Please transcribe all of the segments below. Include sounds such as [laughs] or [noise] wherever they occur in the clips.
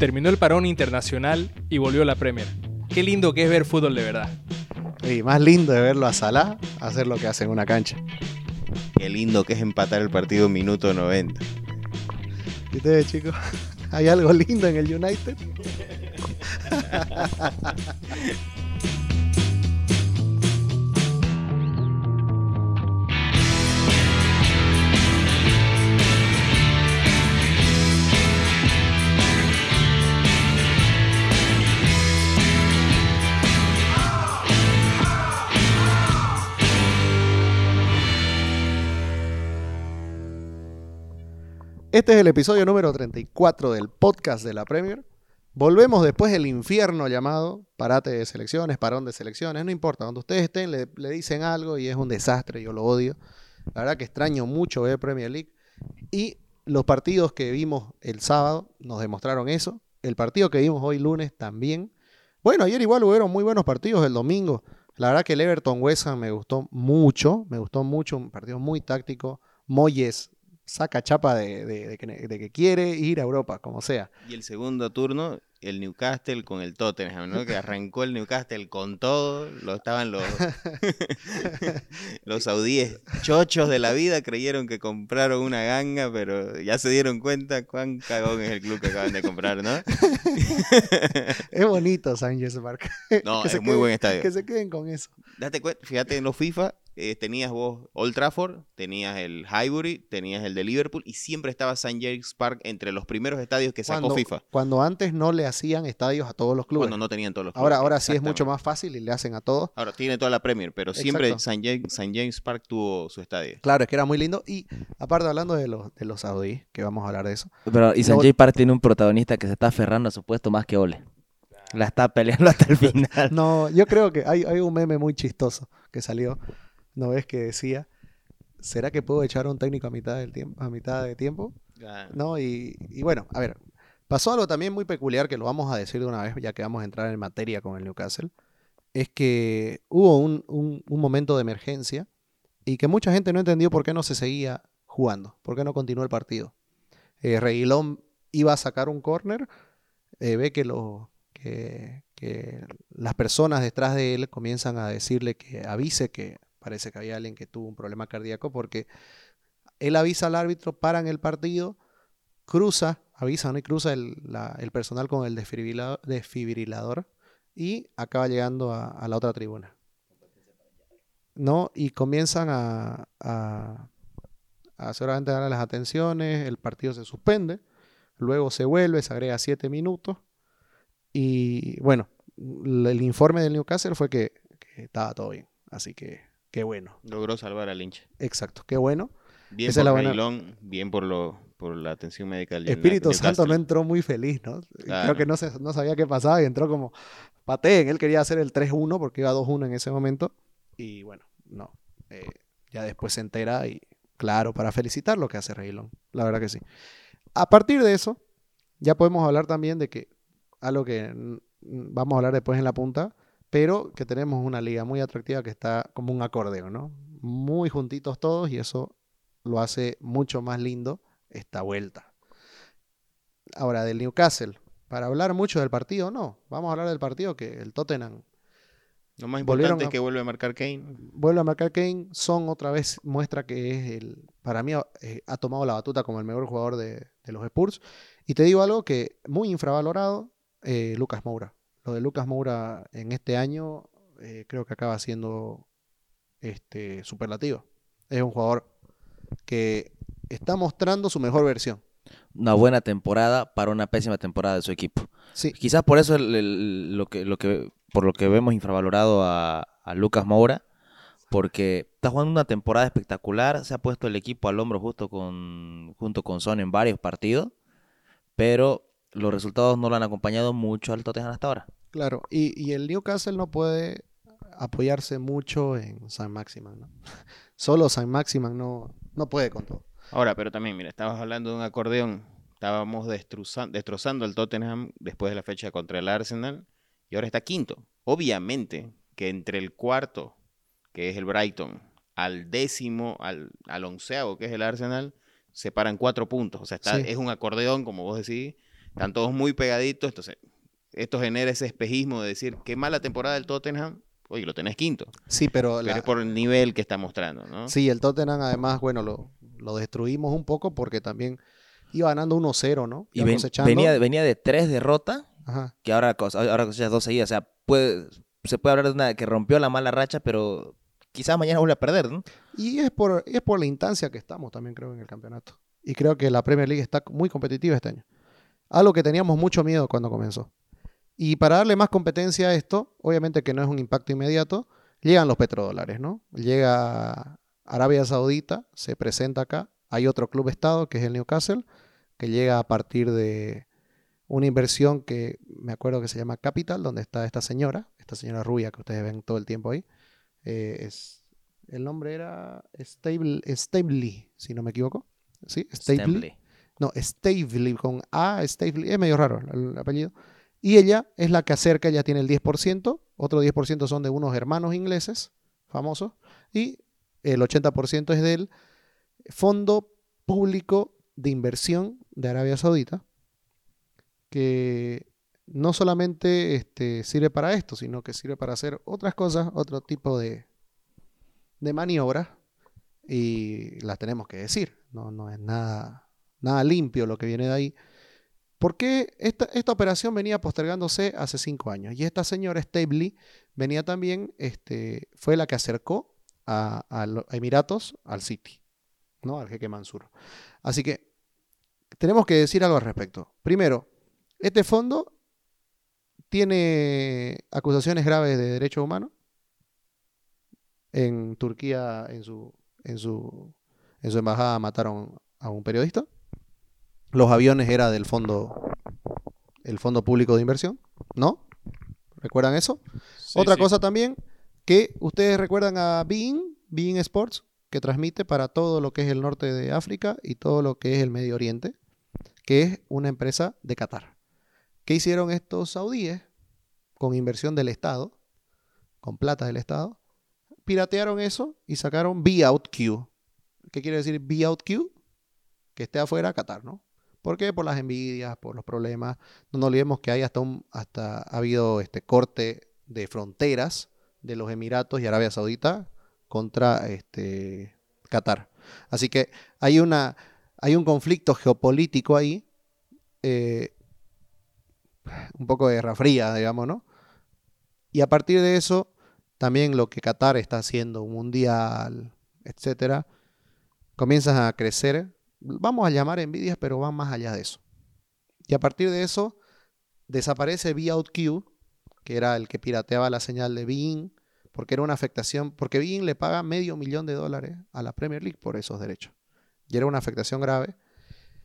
Terminó el parón internacional y volvió la Premier. Qué lindo que es ver fútbol de verdad. Y más lindo de verlo a Salah hacer lo que hace en una cancha. Qué lindo que es empatar el partido en minuto 90. ¿Y ustedes, chicos? [laughs] ¿Hay algo lindo en el United? [laughs] Este es el episodio número 34 del podcast de la Premier. Volvemos después del infierno llamado parate de selecciones, parón de selecciones, no importa, donde ustedes estén le, dicen algo y es un desastre, yo lo odio. La verdad que extraño mucho ver Premier League. Y los partidos que vimos el sábado nos demostraron eso. El partido que vimos hoy lunes también. Bueno, ayer igual hubieron muy buenos partidos el domingo. La verdad que el Everton West me gustó mucho, me gustó mucho, un partido muy táctico. Moyes saca chapa de, que quiere ir a Europa, como sea. Y el segundo turno, el Newcastle con el Tottenham, ¿no? Que arrancó el Newcastle con todo. Lo estaban los, [laughs] los saudíes chochos de la vida, creyeron que compraron una ganga, pero ya se dieron cuenta cuán cagón es el club que acaban de comprar, ¿no? [laughs] Es bonito Sánchez Park. [laughs] No, Que es muy queden- buen estadio. Que se queden con eso. Date cuenta, fíjate en los FIFA, eh, tenías vos Old Trafford, tenías el Highbury, tenías el de Liverpool y siempre estaba St. James Park entre los primeros estadios que sacó Cuando, FIFA. cuando antes no le hacían estadios a todos los clubes. Cuando no tenían todos los clubes. ahora ahora sí es mucho más fácil y le hacen a todos. Ahora tiene toda la Premier, pero siempre. St. James. James Park tuvo su estadio. Claro, es que era muy lindo. Y aparte hablando de los, de los saudíes, que vamos a hablar de eso. Pero y Luego- Sanjay Park tiene un protagonista que se está aferrando a su puesto más que Ole. La está peleando hasta el final. [laughs] No, yo creo que hay, hay un meme muy chistoso que salió. ¿No ves que decía? ¿Será que puedo echar a un técnico a mitad del tiempo, a mitad de tiempo? ¿no? Y, y bueno, a ver, pasó algo también muy peculiar que lo vamos a decir de una vez, ya que vamos a entrar en materia con el Newcastle. Es que hubo un, un- momento de emergencia y que mucha gente no entendió por qué no se seguía jugando, por qué no continuó el partido. Eh, Reguilón iba a sacar un córner, eh, ve que, que las personas detrás de él comienzan a decirle que avise que parece que había alguien que tuvo un problema cardíaco porque él avisa al árbitro, paran el partido, cruza, avisa, ¿no? Y cruza el, la- el personal con el desfibrilador, desfibrilador y acaba llegando a, a la otra tribuna. ¿No? Y comienzan a, a, a seguramente darle las atenciones, el partido se suspende, luego se vuelve, se agrega siete minutos y bueno, el informe del Newcastle fue que, que estaba todo bien, así que qué bueno, Logró salvar al hincha. exacto, qué bueno. Bien Esa por la buena- bien por, lo, por la atención médica del Espíritu. Santo no entró muy feliz, ¿no? Creo que no, se, no sabía qué pasaba y entró como pateen. Él quería hacer el 3-1 porque iba 2-1 en ese momento. Y bueno, no. Eh, ya después se entera y claro, para felicitar lo que hace Reguilón. La verdad que sí. A partir de eso, ya podemos hablar también de que algo que vamos a hablar después en la punta, pero que tenemos una liga muy atractiva que está como un acordeón, ¿no? Muy juntitos todos y eso lo hace mucho más lindo esta vuelta. Ahora, del Newcastle, para hablar mucho del partido, no. Vamos a hablar del partido que el Tottenham Lo más importante a- es que vuelve a marcar Kane. vuelve a marcar Kane. Son otra vez muestra que es el, para mí, eh, ha tomado la batuta como el mejor jugador de, de los Spurs. Y te digo algo que muy infravalorado, eh, Lucas Moura. Lo de Lucas Moura en este año eh, creo que acaba siendo este, superlativo. Es un jugador que está mostrando su mejor versión. Una buena temporada para una pésima temporada de su equipo. Sí, Quizás por eso el- el- lo que, lo que, por lo que vemos infravalorado a, a Lucas Moura, porque está jugando una temporada espectacular, se ha puesto el equipo al hombro justo con, junto con Son en varios partidos, pero los resultados no lo han acompañado mucho al Tottenham hasta ahora. Claro, y, y el Newcastle no puede apoyarse mucho en San Maximan, ¿no? [laughs] Solo San Maximan no, no puede con todo. Ahora, pero también, mira, estabas hablando de un acordeón. Estábamos destrozando, destrozando al Tottenham después de la fecha contra el Arsenal y ahora está quinto. Obviamente que entre el cuarto, que es el Brighton, al décimo, al, al onceavo, que es el Arsenal, separan cuatro puntos. O sea, está, Sí. es un acordeón, como vos decís, están todos muy pegaditos, entonces esto genera ese espejismo de decir, qué mala temporada del Tottenham, oye, lo tenés quinto. Sí, pero, pero es por el nivel que está mostrando, ¿no? Sí, el Tottenham además, bueno, lo, lo destruimos un poco porque también iba ganando 1-0, ¿no? Y venía, venía de tres derrotas, que ahora, ahora cosechas dos seguidas. O sea, puede, se puede hablar de una que rompió la mala racha, pero quizás mañana vuelva a perder, ¿no? Y es por, es por la instancia que estamos también, creo, en el campeonato. Y creo que la Premier League está muy competitiva este año. Algo que teníamos mucho miedo cuando comenzó. Y para darle más competencia a esto, obviamente que no es un impacto inmediato, llegan los petrodólares, ¿no? Llega Arabia Saudita, se presenta acá, hay otro club estado que es el Newcastle, que llega a partir de una inversión que me acuerdo que se llama Capital, donde está esta señora, esta señora rubia que ustedes ven todo el tiempo ahí. Eh, es, el nombre era Stable, Stably, si no me equivoco. ¿Sí? Stably. No, Stavely, con A, Stavely, es medio raro el apellido. Y ella es la que acerca, ella tiene el 10%, otro 10% son de unos hermanos ingleses famosos, y el 80% es del Fondo Público de Inversión de Arabia Saudita, que no solamente este, sirve para esto, sino que sirve para hacer otras cosas, otro tipo de, de maniobras, y las tenemos que decir, no, no es nada, nada limpio lo que viene de ahí. Porque esta, esta operación venía postergándose hace cinco años. Y esta señora Stabley venía también, este, fue la que acercó a, Emiratos al City, ¿no? Al jeque Mansur. Así que tenemos que decir algo al respecto. Primero, este fondo tiene acusaciones graves de derechos humanos. En Turquía, en su, en su, en su embajada, mataron a un periodista los aviones era del fondo, el Fondo Público de Inversión, ¿no? ¿Recuerdan eso? Otra cosa también, que ustedes recuerdan a Being, Being Sports, que transmite para todo lo que es el norte de África y todo lo que es el Medio Oriente, que es una empresa de Qatar. ¿Qué hicieron estos saudíes con inversión del Estado, con plata del Estado? Piratearon eso y sacaron Be Out Q. ¿Qué quiere decir Be Out Q? Que esté afuera Qatar, ¿no? ¿Por qué? Por las envidias, por los problemas. No nos olvidemos que hay hasta, un, hasta ha habido este corte de fronteras de los Emiratos y Arabia Saudita contra este, Qatar. Así que hay, una, hay un conflicto geopolítico ahí, eh, un poco de guerra fría, digamos, ¿no? Y a partir de eso, también lo que Qatar está haciendo, un mundial, etcétera, comienzan a crecer vamos a llamar envidias, pero van más allá de eso. Y a partir de eso, desaparece VOutQ, que era el que pirateaba la señal de Bing, porque era una afectación, porque Bing le paga medio millón de dólares a la Premier League por esos derechos. Y era una afectación grave.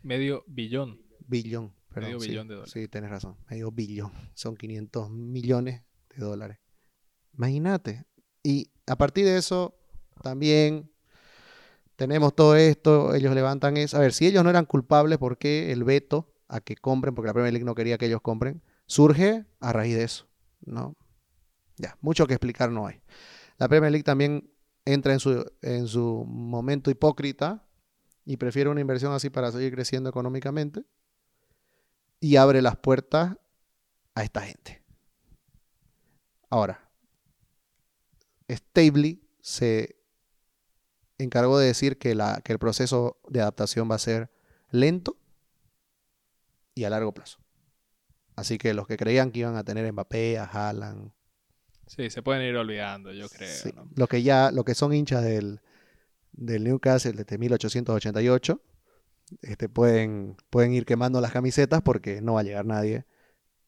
Medio billón. Billón, perdón. Medio billón de dólares. Sí, tienes razón. Medio billón. Son 500 millones de dólares. Imagínate. Y a partir de eso, también tenemos todo esto, ellos levantan eso. A ver, si ellos no eran culpables, ¿por qué el veto a que compren, porque la Premier League no quería que ellos compren, surge a raíz de eso? ¿No? Ya, mucho que explicar no hay. La Premier League también entra en su, en su momento hipócrita y prefiere una inversión así para seguir creciendo económicamente y abre las puertas a esta gente. Ahora, Stably se encargó de decir que, la, que el proceso de adaptación va a ser lento y a largo plazo. Así que los que creían que iban a tener Mbappé, a Haaland. Sí, se pueden ir olvidando, yo creo. Lo que ya, lo que son hinchas del, del Newcastle desde 1888, este, pueden, pueden ir quemando las camisetas porque no va a llegar nadie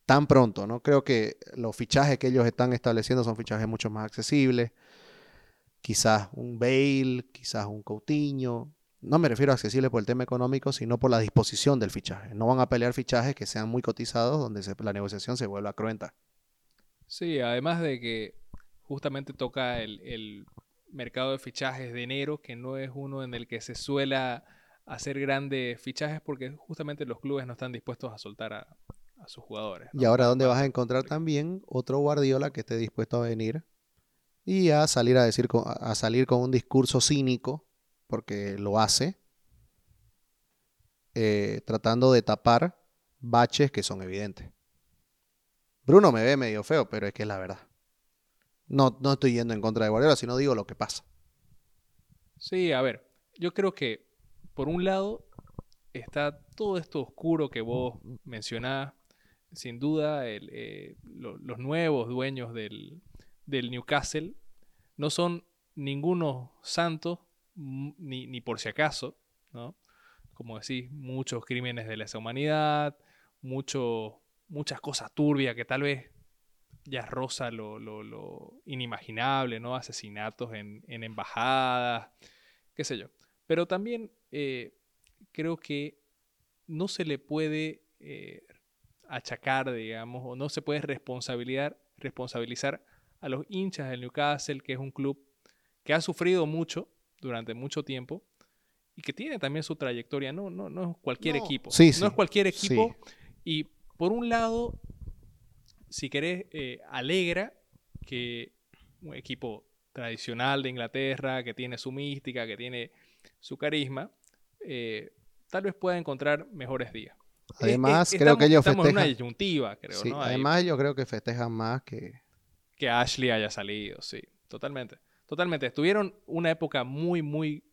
tan pronto, ¿no? Creo que los fichajes que ellos están estableciendo son fichajes mucho más accesibles quizás un Bale, quizás un Coutinho. No me refiero a accesible por el tema económico, sino por la disposición del fichaje. No van a pelear fichajes que sean muy cotizados donde la negociación se vuelva cruenta. Sí, además de que justamente toca el, mercado de fichajes de enero, que no es uno en el que se suela hacer grandes fichajes porque justamente los clubes no están dispuestos a soltar a, sus jugadores. Y ahora, ¿dónde vas a encontrar también otro Guardiola que esté dispuesto a venir y a salir a decir a salir con un discurso cínico porque lo hace eh, tratando de tapar baches que son evidentes. Bruno me ve medio feo, pero es que es la verdad. No, no estoy yendo en contra de Guardiola, sino digo lo que pasa. Sí, a ver, yo creo que por un lado está todo esto oscuro que vos mencionás. Sin duda, eh, los nuevos dueños del, Newcastle no son ningunos santos, ni, ni, por si acaso, ¿no? Como decís, muchos crímenes de lesa humanidad, mucho, muchas cosas turbias que tal vez ya roza lo, inimaginable, ¿no? Asesinatos en, embajadas, qué sé yo. Pero también eh, creo que no se le puede eh, achacar, digamos, o no se puede responsabilizar, responsabilizar a los hinchas del Newcastle, que es un club que ha sufrido mucho durante mucho tiempo y que tiene también su trayectoria. No, no, no es cualquier equipo. no es cualquier equipo. Y por un lado, si querés, eh, alegra que un equipo tradicional de Inglaterra, que tiene su mística, que tiene su carisma, eh, tal vez pueda encontrar mejores días. Además, creo que ellos festejan. una disyuntiva, creo, ¿no? Además, yo creo que festejan más que. Que Ashley haya salido, sí, totalmente. Totalmente. Estuvieron una época muy, muy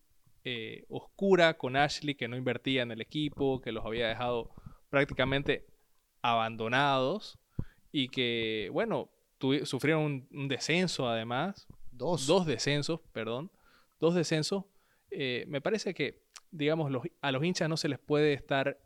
eh, oscura con Ashley, que no invertía en el equipo, que los había dejado prácticamente abandonados y que, bueno, sufrieron un, descenso además. Dos. Dos descensos, perdón. Dos descensos. Eh, me parece que, digamos, a los hinchas no se les puede estar,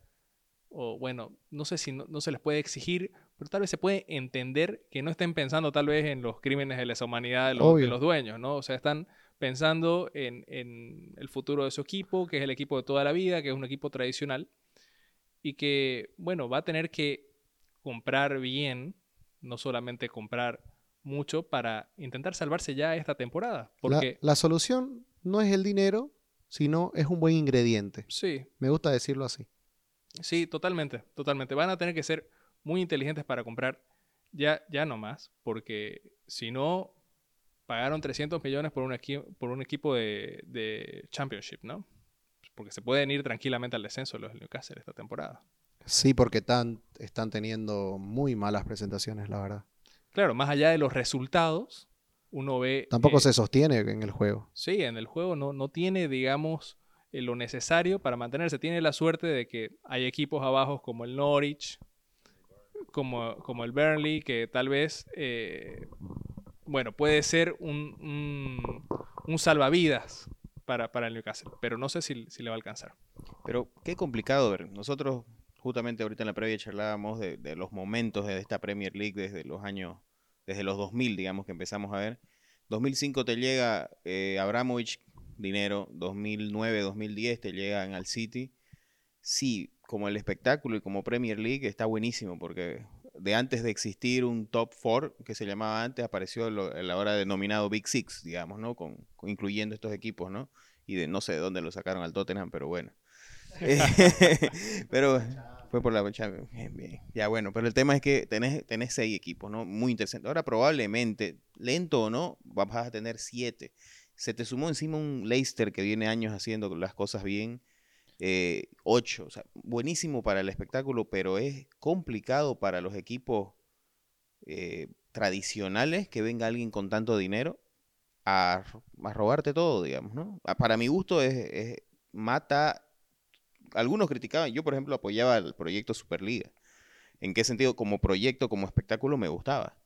o bueno, no sé si no, se les puede exigir, pero tal vez se puede entender que no estén pensando tal vez en los crímenes de lesa humanidad de los, dueños, ¿no? O sea, están pensando en, en, el futuro de su equipo, que es el equipo de toda la vida, que es un equipo tradicional, y que, bueno, va a tener que comprar bien, no solamente comprar mucho para intentar salvarse ya esta temporada. Porque la, solución no es el dinero, sino es un buen ingrediente. Sí. Me gusta decirlo así. Sí, totalmente, totalmente. Van a tener que ser muy inteligentes para comprar ya, ya no más, porque si no, pagaron 300 millones por un, por un equipo de, de Championship, ¿no? Porque se pueden ir tranquilamente al descenso los Newcastle esta temporada. Sí, porque están, están teniendo muy malas presentaciones, la verdad. Claro, más allá de los resultados, uno ve... Tampoco se sostiene en el juego. Sí, en el juego no, no tiene, digamos, eh, lo necesario para mantenerse. Tiene la suerte de que hay equipos abajo como el Norwich, como, como el Burnley, que tal vez, eh, bueno, puede ser un, un, salvavidas para, para, el Newcastle, pero no sé si, si, le va a alcanzar. Pero qué complicado ver. Nosotros justamente ahorita en la previa charlábamos de, los momentos de esta Premier League desde los años, desde los 2000, digamos, que empezamos a ver. 2005 te llega eh, Abramovich, dinero. 2009, 2010 te llegan al City. Sí, como el espectáculo y como Premier League está buenísimo porque de antes de existir un top four que se llamaba antes, apareció lo, la hora denominado Big Six, digamos, ¿no? Con, incluyendo estos equipos, ¿no? Y de no sé de dónde lo sacaron al Tottenham, pero bueno. [laughs] [laughs] pero fue por la Champions. Ya bueno, pero el tema es que tenés, tenés seis equipos, ¿no? Muy interesante. Ahora probablemente, lento o no, vas a tener siete. Se te sumó encima un Leicester que viene años haciendo las cosas bien. Eh, ocho. O sea, buenísimo para el espectáculo, pero es complicado para los equipos eh, tradicionales que venga alguien con tanto dinero a, a robarte todo, digamos, ¿no? Para mi gusto es, es mata algunos criticaban, yo por ejemplo apoyaba el proyecto Superliga. ¿En qué sentido? Como proyecto, como espectáculo me gustaba.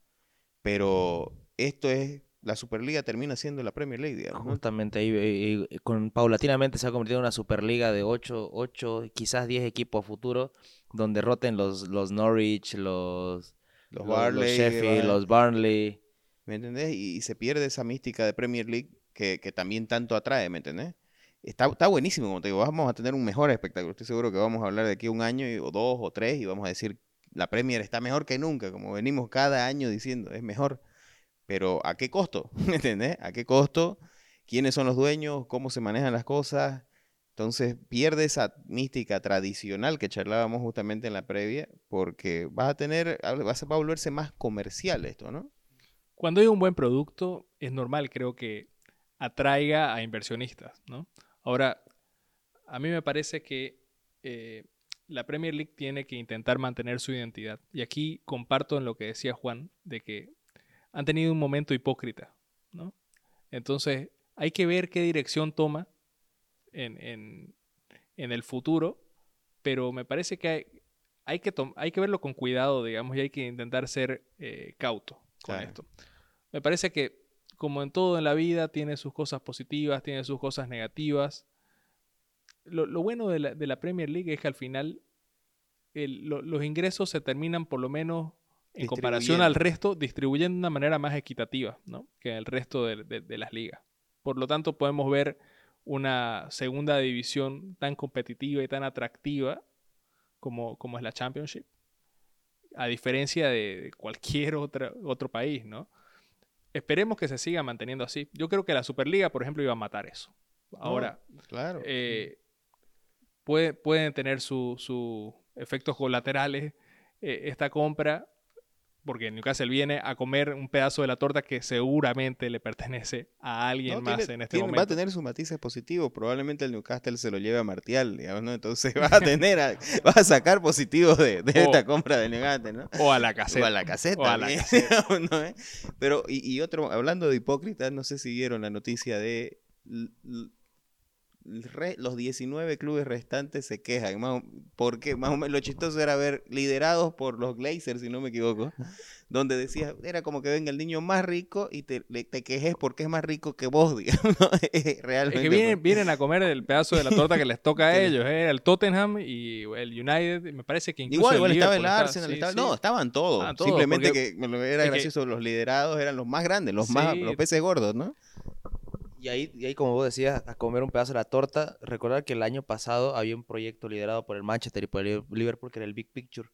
Pero esto es, la Superliga termina siendo la Premier League, digamos. Justamente ahí, con, paulatinamente se ha convertido en una Superliga de 8, 8 quizás 10 equipos a futuro, donde roten los, los Norwich, los, los, Barley, Sheffield, los Barnley. ¿Me entendés? Y, se pierde esa mística de Premier League que, que también tanto atrae, ¿me entendés? Está, está, buenísimo, como te digo, vamos a tener un mejor espectáculo. Estoy seguro que vamos a hablar de aquí un año o dos o tres y vamos a decir, la Premier está mejor que nunca, como venimos cada año diciendo, es mejor. Pero ¿a qué costo? [laughs] ¿Me entendés? ¿A qué costo? ¿Quiénes son los dueños? ¿Cómo se manejan las cosas? Entonces pierde esa mística tradicional que charlábamos justamente en la previa, porque vas a tener, va a volverse más comercial esto, ¿no? Cuando hay un buen producto, es normal, creo que atraiga a inversionistas, ¿no? Ahora, a mí me parece que eh, la Premier League tiene que intentar mantener su identidad. Y aquí comparto en lo que decía Juan, de que han tenido un momento hipócrita, ¿no? Entonces, hay que ver qué dirección toma en, el futuro, pero me parece que hay, hay que, hay que verlo con cuidado, digamos, y hay que intentar ser eh, cauto con esto. Me parece que, como en todo en la vida, tiene sus cosas positivas, tiene sus cosas negativas. Lo, bueno de la, Premier League es que al final los ingresos se terminan por lo menos en comparación al resto, distribuyendo de una manera más equitativa ¿no? que el resto de, las ligas. Por lo tanto, podemos ver una segunda división tan competitiva y tan atractiva como, como es la Championship, a diferencia de cualquier otra, otro país, ¿no? Esperemos que se siga manteniendo así. Yo creo que la Superliga, por ejemplo, iba a matar eso. Ahora, claro. Eh, puede, pueden tener sus efectos colaterales eh, esta compra, porque Newcastle viene a comer un pedazo de la torta que seguramente le pertenece a alguien más en este momento. Va a tener sus matices positivos. Probablemente el Newcastle se lo lleve a Martial, digamos, ¿no? Entonces [laughs] va a tener, va a sacar positivos de, esta compra de Newcastle, ¿no? O a la caseta. O a la caseta. [laughs] ¿no? Pero, y, y, otro, hablando de hipócritas, no sé si vieron la noticia de los 19 clubes restantes se quejan. porque más o menos lo chistoso era ver liderados por los Glazers, si no me equivoco, [laughs] donde decía, era como que venga el niño más rico y te, te quejes porque es más rico que vos, [laughs] digamos. Realmente. Es que vienen, vienen, a comer el pedazo de la torta que les [laughs] toca a ellos, ¿eh? el Tottenham y el United, me parece que incluso Igual, estaba el Arsenal, no, estaban todos. Simplemente que era gracioso, los liderados eran los más grandes, los más los peces gordos, ¿no? Y ahí, y ahí, como vos decías, a comer un pedazo de la torta, recordar que el año pasado había un proyecto liderado por el Manchester y por el Liverpool, que era el Big Picture,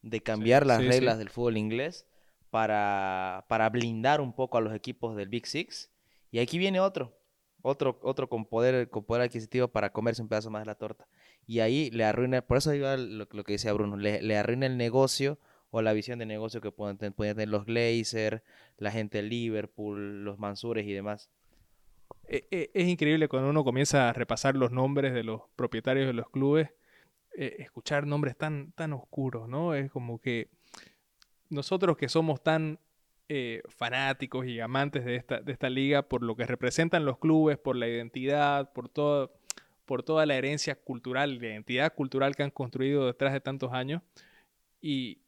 de cambiar las reglas del fútbol inglés para, para blindar un poco a los equipos del Big Six. Y aquí viene otro, otro, otro con poder, con poder adquisitivo para comerse un pedazo más de la torta. Y ahí le arruina, por eso iba lo, lo que decía Bruno, le, le, arruina el negocio o la visión de negocio que pueden, pueden tener los Glazer, la gente de Liverpool, los Mansures y demás. E, e, es increíble cuando uno comienza a repasar los nombres de los propietarios de los clubes, eh, escuchar nombres tan, tan oscuros, ¿no? Es como que nosotros que somos tan eh, fanáticos y amantes de esta, de esta liga por lo que representan los clubes, por la identidad, por por toda la herencia cultural, la identidad cultural que han construido detrás de tantos años. Y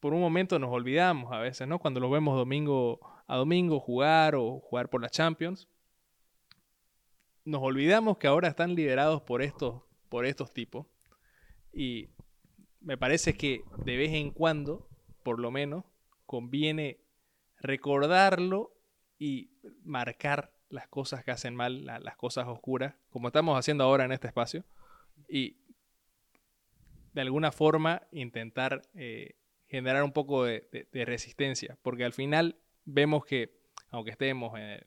por un momento nos olvidamos a veces, ¿no? Cuando los vemos domingo a domingo jugar o jugar por la Champions, nos olvidamos que ahora están liderados por estos, por estos tipos. Y me parece que de vez en cuando, por lo menos, conviene recordarlo y marcar las cosas que hacen mal, las cosas oscuras, como estamos haciendo ahora en este espacio, y de alguna forma intentar eh, generar un poco de, resistencia, porque al final vemos que, aunque estemos en,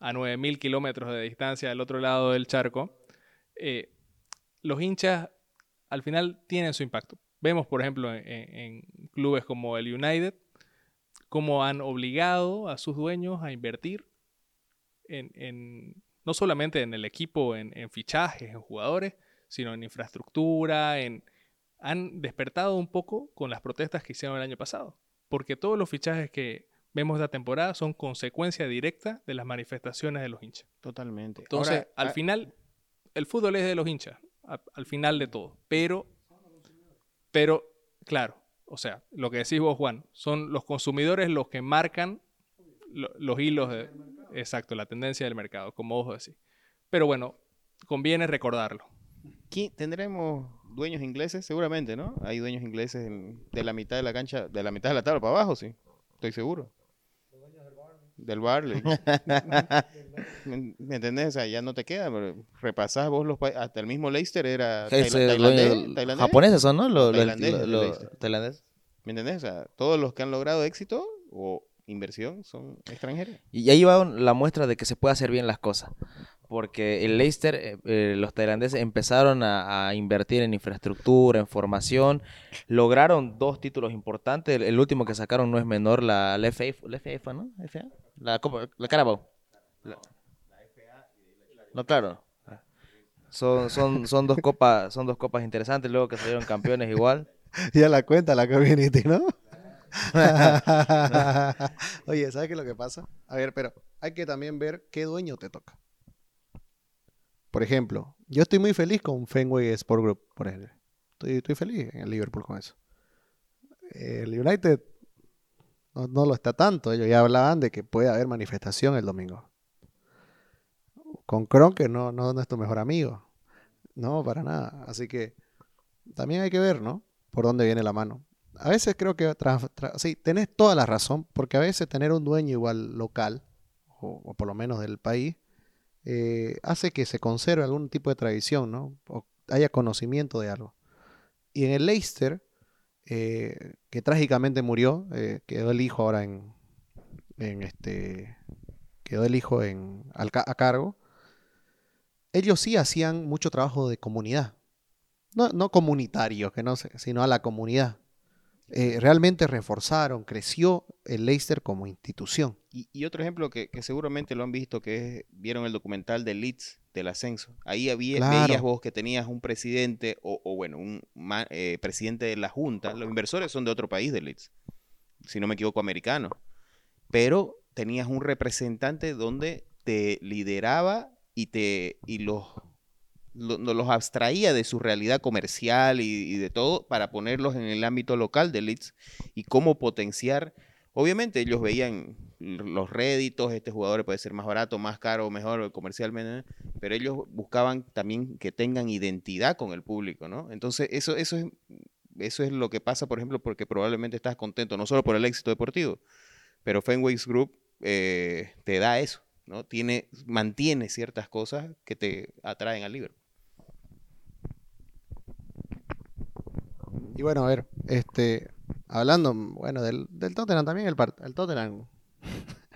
a 9.000 kilómetros de distancia del otro lado del charco, eh, los hinchas al final tienen su impacto. Vemos, por ejemplo, en, clubes como el United, cómo han obligado a sus dueños a invertir en, no solamente en el equipo, en, fichajes, en jugadores, sino en infraestructura, en, han despertado un poco con las protestas que hicieron el año pasado. Porque todos los fichajes que, vemos esta temporada son consecuencia directa de las manifestaciones de los hinchas. Totalmente. Entonces, al final, el fútbol es de los hinchas, al final de todo. Pero, pero, claro, o sea, lo que decís vos, Juan, son los consumidores los que marcan los hilos de... Exacto, la tendencia del mercado, como vos decís. Pero bueno, conviene recordarlo. ¿Tendremos dueños ingleses? Seguramente, ¿no? Hay dueños ingleses de la mitad de la cancha, de la mitad de la tabla para abajo, sí. Estoy seguro del Barley. [laughs] ¿Me entendés? O sea, ya no te queda. Repasás vos los países. Hasta el mismo Leicester era tailandés, Japoneses son, ¿no? Los, tailandés. ¿Me entendés? O sea, todos los que han logrado éxito o inversión son extranjeros. Y ahí va la muestra de que se puede hacer bien las cosas porque el Leicester, eh, eh, los tailandeses empezaron a, invertir en infraestructura, en formación, lograron dos títulos importantes, el, último que sacaron no es menor, la, la FA, ¿no? La, Copa, la Carabao. La, FA y la No, claro. Son, son, son, dos copas, son dos copas interesantes, luego que salieron campeones igual. [laughs] Ya la cuenta la community, ¿no? [laughs] Oye, ¿sabes qué es lo que pasa? A ver, pero hay que también ver qué dueño te toca. Por ejemplo, yo estoy muy feliz con Fenway Sport Group, por ejemplo. Estoy, estoy feliz en el Liverpool con eso. El United no, lo está tanto. Ellos ya hablaban de que puede haber manifestación el domingo. Con Kronke no, no, no es tu mejor amigo. No, para nada. Así que también hay que ver, ¿no? Por dónde viene la mano a veces creo que, sí, tenés toda la razón, porque a veces tener un dueño igual local, o, por lo menos del país, eh, hace que se conserve algún tipo de tradición, ¿no? O haya conocimiento de algo. Y en el Leicester, eh, que trágicamente murió, eh, quedó el hijo ahora en, en este, quedó el hijo en, a cargo, ellos sí hacían mucho trabajo de comunidad. No, no comunitario, que no sé, sino a la comunidad. Eh, realmente reforzaron, creció el Leicester como institución. Y, otro ejemplo que, seguramente lo han visto, que vieron el documental de Leeds, del ascenso. Ahí había, veías vos que tenías un presidente, o, bueno, un eh, presidente de la Junta. Los inversores son de otro país de Leeds, si no me equivoco, americano. Pero tenías un representante donde te lideraba y, te, y los los abstraía de su realidad comercial y, de todo para ponerlos en el ámbito local de Leeds y cómo potenciar. Obviamente ellos veían los réditos, este jugador puede ser más barato, más caro, mejor comercialmente, pero ellos buscaban también que tengan identidad con el público, ¿no? Entonces eso, eso, es, eso es lo que pasa, por ejemplo, porque probablemente estás contento, no solo por el éxito deportivo, pero Fenway's Group eh, te da eso, ¿no? Tiene, mantiene ciertas cosas que te atraen al libro. Y bueno, a ver, este, hablando, bueno, del, del Tottenham también, el, el Tottenham.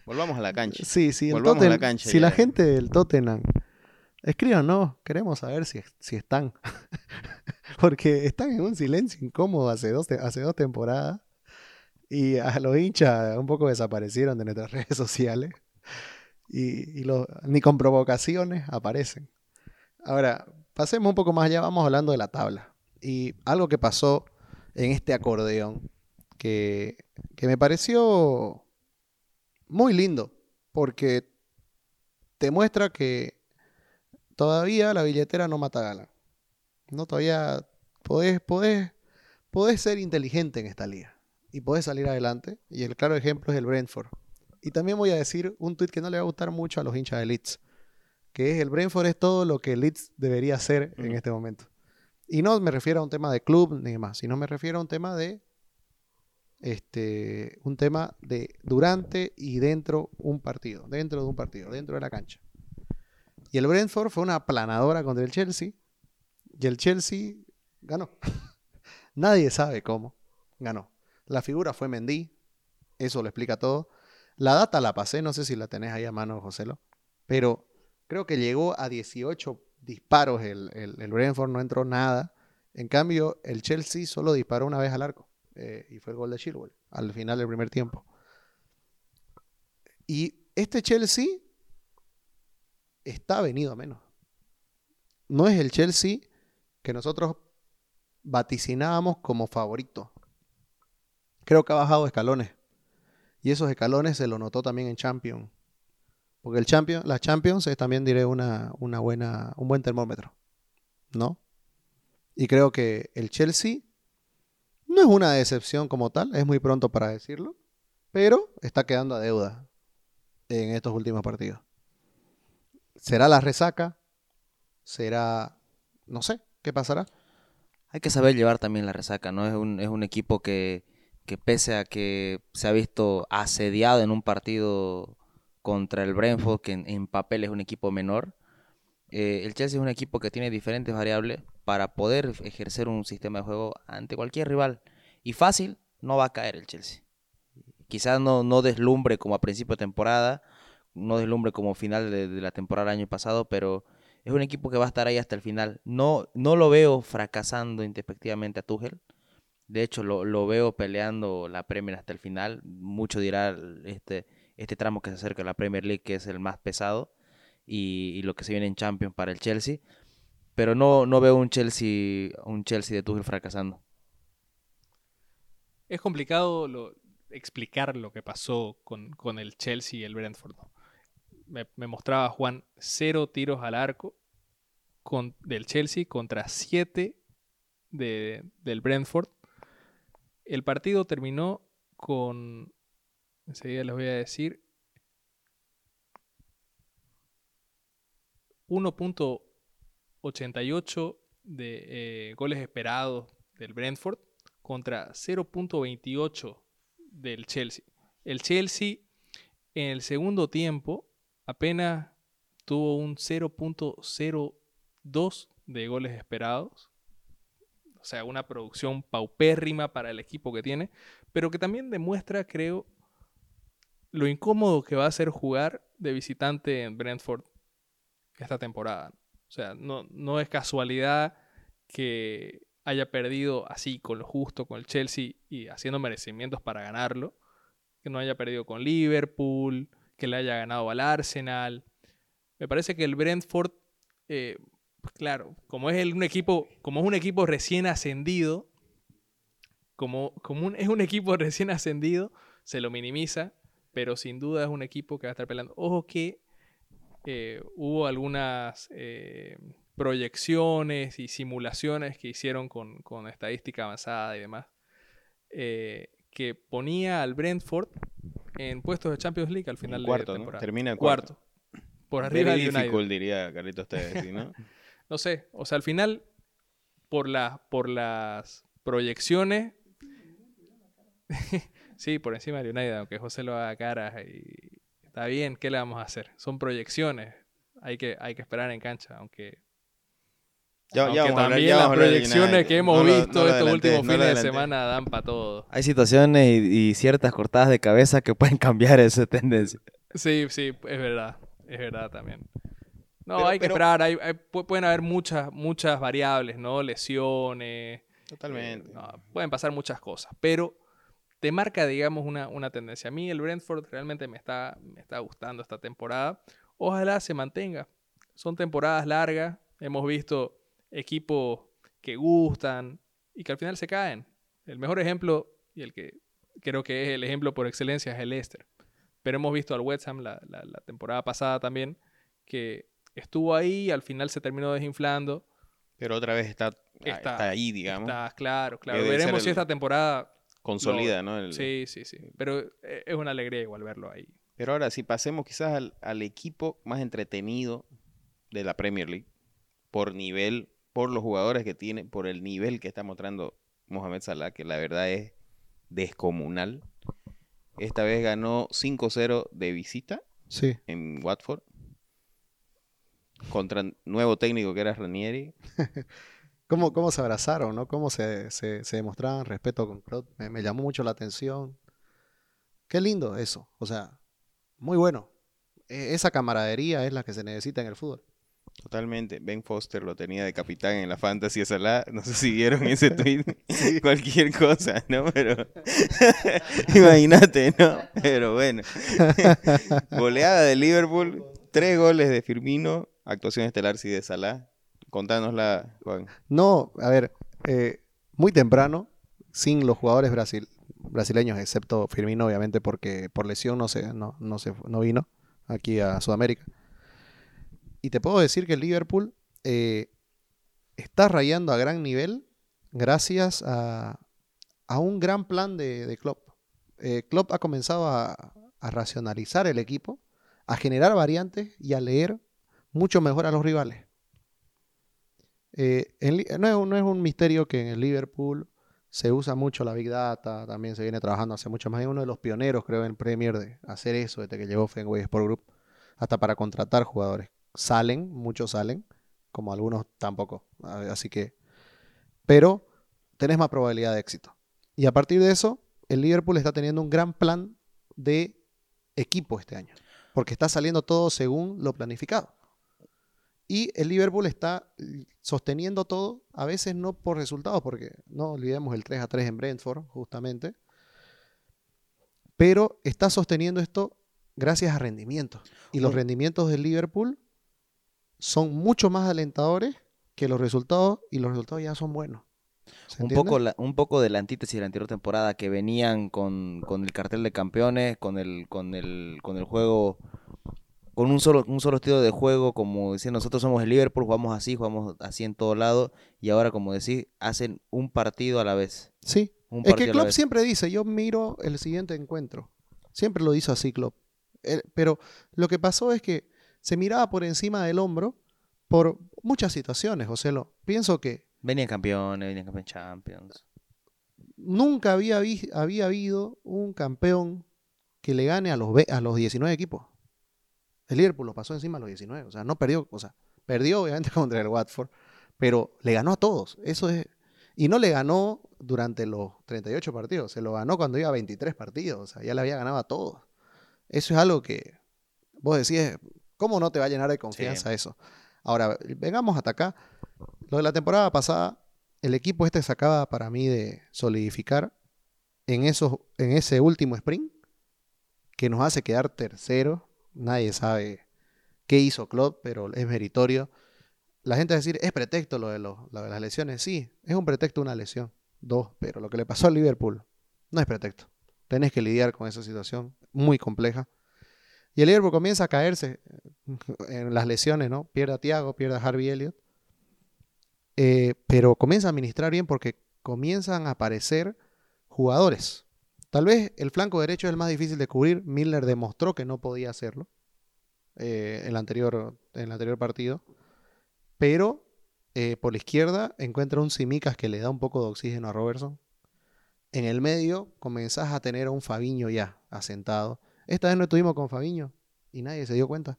Volvamos a la cancha. [laughs] Sí, sí, el Tottenham, la cancha si la gente del Tottenham, escriban, no, queremos saber si, si están. [laughs] Porque están en un silencio incómodo hace dos, hace dos temporadas. Y a los hinchas un poco desaparecieron de nuestras [laughs] redes sociales. Y, y ni con provocaciones aparecen. Ahora, pasemos un poco más allá, vamos hablando de la tabla. Y algo que pasó en este acordeón que, me pareció muy lindo porque te muestra que todavía la billetera no mata gala. No, todavía podés, podés, podés ser inteligente en esta liga y podés salir adelante. Y el claro ejemplo es el Brentford. Y también voy a decir un tweet que no le va a gustar mucho a los hinchas de Leeds, que es el Brentford es todo lo que Leeds debería ser en este momento. Y no me refiero a un tema de club ni demás, sino me refiero a un tema de este, un tema de durante y dentro un partido, dentro de un partido, dentro de la cancha. Y el Brentford fue una planadora contra el Chelsea y el Chelsea ganó. [laughs] Nadie sabe cómo ganó. La figura fue Mendy, eso lo explica todo. La data la pasé, no sé si la tenés ahí a mano, Joselo, pero creo que llegó a 18 disparos el, el, Brentford, no entró nada. En cambio, el Chelsea solo disparó una vez al arco eh, y fue el gol de Chilwell al final del primer tiempo. Y este Chelsea está venido a menos. No es el Chelsea que nosotros vaticinábamos como favorito. Creo que ha bajado escalones. Y esos escalones se lo notó también en Champions. Porque el Champion, la Champions es también, diré, una, una buena, un buen termómetro. ¿No? Y creo que el Chelsea no es una decepción como tal, es muy pronto para decirlo, pero está quedando a deuda en estos últimos partidos. ¿Será la resaca? ¿Será, no sé, qué pasará? Hay que saber llevar también la resaca, ¿no? Es un, es un equipo que, que pese a que se ha visto asediado en un partido contra el Brentford, que en, papel es un equipo menor. Eh, el Chelsea es un equipo que tiene diferentes variables para poder ejercer un sistema de juego ante cualquier rival. Y fácil no va a caer el Chelsea. Quizás no, no deslumbre como a principio de temporada, no deslumbre como final de, la temporada del año pasado, pero es un equipo que va a estar ahí hasta el final. No, no lo veo fracasando introspectivamente a Tuchel. De hecho, lo, lo, veo peleando la Premier hasta el final. Mucho dirá este, este tramo que se acerca a la Premier League, que es el más pesado, y, lo que se viene en Champions para el Chelsea. pero no, no veo un Chelsea, un Chelsea de Tuchel fracasando. Es complicado explicar lo que pasó con, el Chelsea y el Brentford. Me, mostraba Juan cero tiros al arco con, del Chelsea contra siete del Brentford. El partido terminó con, enseguida les voy a decir, 1.88 de eh, goles esperados del Brentford contra 0.28 del Chelsea. El Chelsea en el segundo tiempo apenas tuvo un 0.02 de goles esperados. O sea, una producción paupérrima para el equipo que tiene, pero que también demuestra, creo, lo incómodo que va a ser jugar de visitante en Brentford esta temporada. O sea, no, no es casualidad que haya perdido así, con lo justo, con el Chelsea y haciendo merecimientos para ganarlo. Que no haya perdido con Liverpool, que le haya ganado al Arsenal. Me parece que el Brentford, eh, pues claro, como es un equipo, como es un equipo recién ascendido, como, como es un equipo [laughs] recién ascendido, se lo minimiza, pero sin duda es un equipo que va a estar peleando. Ojo que eh, hubo algunas eh, proyecciones y simulaciones que hicieron con, estadística avanzada y demás, eh, que ponía al Brentford en puestos de Champions League al final cuarto, de temporada. ¿no? Termina en cuarto. Por arriba de United. diría Carlitos Tevez, ¿no? [laughs] no sé, o sea, al final, por, por las proyecciones... [laughs] sí, por encima de United, aunque José lo haga caras y está bien, ¿qué le vamos a hacer? Son proyecciones, hay que, hay que esperar en cancha, aunque ya, también las proyecciones que hemos visto estos últimos fines de semana dan para todo. Hay situaciones y, ciertas cortadas de cabeza que [laughs] pueden cambiar esa tendencia. Sí, sí, es verdad. Es verdad también. No, hay que esperar. Hay, pueden haber muchas, muchas variables, ¿no? Lesiones. Totalmente. Eh, pueden pasar muchas cosas. Pero te marca, digamos, una, una, tendencia. A mí el Brentford realmente me está, me está gustando esta temporada. Ojalá se mantenga. Son temporadas largas. Hemos visto equipos que gustan y que al final se caen. El mejor ejemplo, y el que creo que es el ejemplo por excelencia, es el Leicester. Pero hemos visto al West Ham la, temporada pasada también, que estuvo ahí y al final se terminó desinflando. Pero otra vez está, está, ahí, digamos. Está, claro, claro. Veremos si esta temporada... Consolida, ¿no? Sí, sí, sí. Pero eh, es una alegría igual verlo ahí. Pero ahora, si pasemos quizás al equipo más entretenido de la Premier League, por nivel por los jugadores que tiene, por el nivel que está mostrando Mohamed Salah, que la verdad es descomunal. Esta vez ganó 5-0 de visita sí. en Watford contra el nuevo técnico que era Ranieri. [laughs] ¿Cómo, ¿Cómo, se abrazaron, ¿no? ¿Cómo se, se, demostraban respeto con Klopp? me, llamó mucho la atención. Qué lindo eso. O sea, muy bueno. E, esa camaradería es la que se necesita en el fútbol. Totalmente. Ben Foster lo tenía de capitán en la Fantasy Salah. No sé si vieron ese [laughs] tweet. Cualquier cosa, ¿no? Pero. [laughs] Imagínate, ¿no? Pero bueno. [laughs] Goleada de Liverpool. Tres goles de Firmino. Actuación estelar sí de Salah. Contánosla, Juan. No, a ver. Eh, muy temprano. Sin los jugadores brasileños, excepto Firmino, obviamente, porque por lesión no, se, no, no, se, no vino aquí a Sudamérica. Y te puedo decir que el Liverpool eh, está rayando a gran nivel gracias a, un gran plan de, Klopp. Eh, Klopp ha comenzado a, racionalizar el equipo, a generar variantes y a leer mucho mejor a los rivales. Eh, no, es, un misterio que en el Liverpool se usa mucho la Big Data, también se viene trabajando hace mucho más. Es uno de los pioneros, creo, en Premier de hacer eso desde que llegó Fenway Sport Group, hasta para contratar jugadores salen, muchos salen, como algunos tampoco. Así que, pero tenés más probabilidad de éxito. Y a partir de eso, el Liverpool está teniendo un gran plan de equipo este año, porque está saliendo todo según lo planificado. Y el Liverpool está sosteniendo todo, a veces no por resultados, porque no olvidemos el 3 a 3 en Brentford, justamente, pero está sosteniendo esto gracias a rendimientos. Y los rendimientos del Liverpool son mucho más alentadores que los resultados y los resultados ya son buenos. Un poco, un poco de la antítesis de la anterior temporada, que venían con, con, el cartel de campeones, con el, con el, con el juego, con un solo, un solo estilo de juego, como decían, nosotros somos el Liverpool, jugamos así, jugamos así en todo lado, y ahora, como decís, hacen un partido a la vez. Sí, es que Klopp siempre dice, yo miro el siguiente encuentro. Siempre lo hizo así Klopp. pero lo que pasó es que se miraba por encima del hombro por muchas situaciones, José. Lo, pienso que Venían campeones, venían campeones champions. Nunca había, había habido un campeón que le gane a los, a los 19 equipos. El Liverpool lo pasó encima a los 19. O sea, no perdió, o sea, perdió obviamente [laughs] contra el Watford, pero le ganó a todos. Eso es. Y no le ganó durante los 38 partidos, se lo ganó cuando iba a 23 partidos. O sea, ya le había ganado a todos. Eso es algo que vos decís, ¿cómo no te va a llenar de confianza eso? Ahora, vengamos hasta acá. Lo de la temporada pasada, el equipo este se acaba para mí de solidificar en, esos, en ese último sprint que nos hace quedar tercero. Nadie sabe qué hizo Klopp, pero es meritorio. La gente va a decir, es pretexto lo de, lo de las lesiones. Sí, es un pretexto una lesión. Dos, pero lo que le pasó al Liverpool no es pretexto. Tenés que lidiar con esa situación muy compleja. Y el Liverpool comienza a caerse en las lesiones, ¿no? Pierde a Thiago, pierde a Harvey Elliott. Eh, pero comienza a administrar bien porque comienzan a aparecer jugadores. Tal vez el flanco derecho es el más difícil de cubrir. Miller demostró que no podía hacerlo eh, en, el anterior, en el anterior partido. Pero eh, por la izquierda encuentra un Simicas que le da un poco de oxígeno a Robertson. En el medio comenzás a tener a un Fabiño ya asentado. Esta vez no estuvimos con Fabiño y nadie se dio cuenta.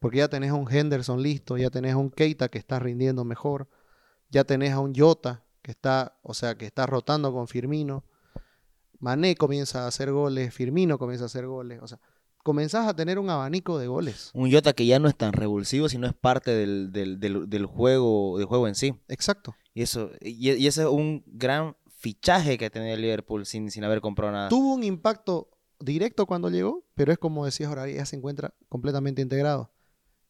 Porque ya tenés a un Henderson listo, ya tenés a un Keita que está rindiendo mejor, ya tenés a un Jota que está, o sea, que está rotando con Firmino. Mané comienza a hacer goles, Firmino comienza a hacer goles, o sea, comenzás a tener un abanico de goles. Un Jota que ya no es tan revulsivo, sino es parte del, juego, del juego en sí. Exacto. Y eso, y, ese es un gran fichaje que ha tenido el Liverpool sin, sin haber comprado nada. Tuvo un impacto directo cuando llegó, pero es como decías ahora, ya se encuentra completamente integrado.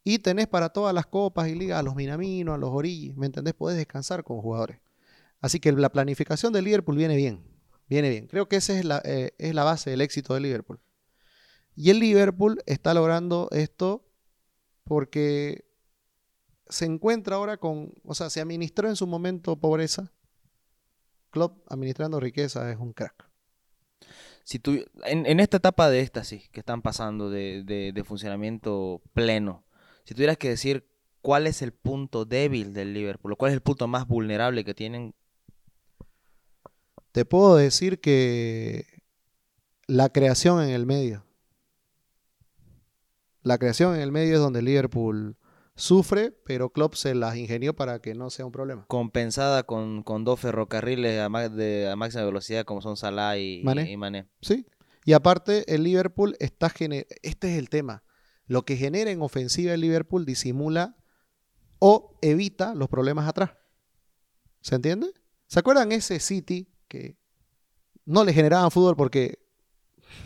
Y tenés para todas las copas y ligas a los Minamino, a los Origi, ¿me entendés? Podés descansar con jugadores. Así que la planificación del Liverpool viene bien, viene bien. Creo que esa es la, eh, es la base del éxito del Liverpool. Y el Liverpool está logrando esto porque se encuentra ahora con, o sea, se administró en su momento pobreza. Club administrando riqueza es un crack. Si tú, en, esta etapa de éxtasis que están pasando de funcionamiento pleno, si tuvieras que decir cuál es el punto débil del Liverpool, cuál es el punto más vulnerable que tienen. Te puedo decir que la creación en el medio. La creación en el medio es donde Liverpool sufre, pero Klopp se las ingenió para que no sea un problema. Compensada con, con dos ferrocarriles a, de, a máxima velocidad como son Salah y Mané. Sí. Y aparte, el Liverpool está generando... Este es el tema. Lo que genera en ofensiva el Liverpool disimula o evita los problemas atrás. ¿Se entiende? ¿Se acuerdan ese City que no le generaban fútbol porque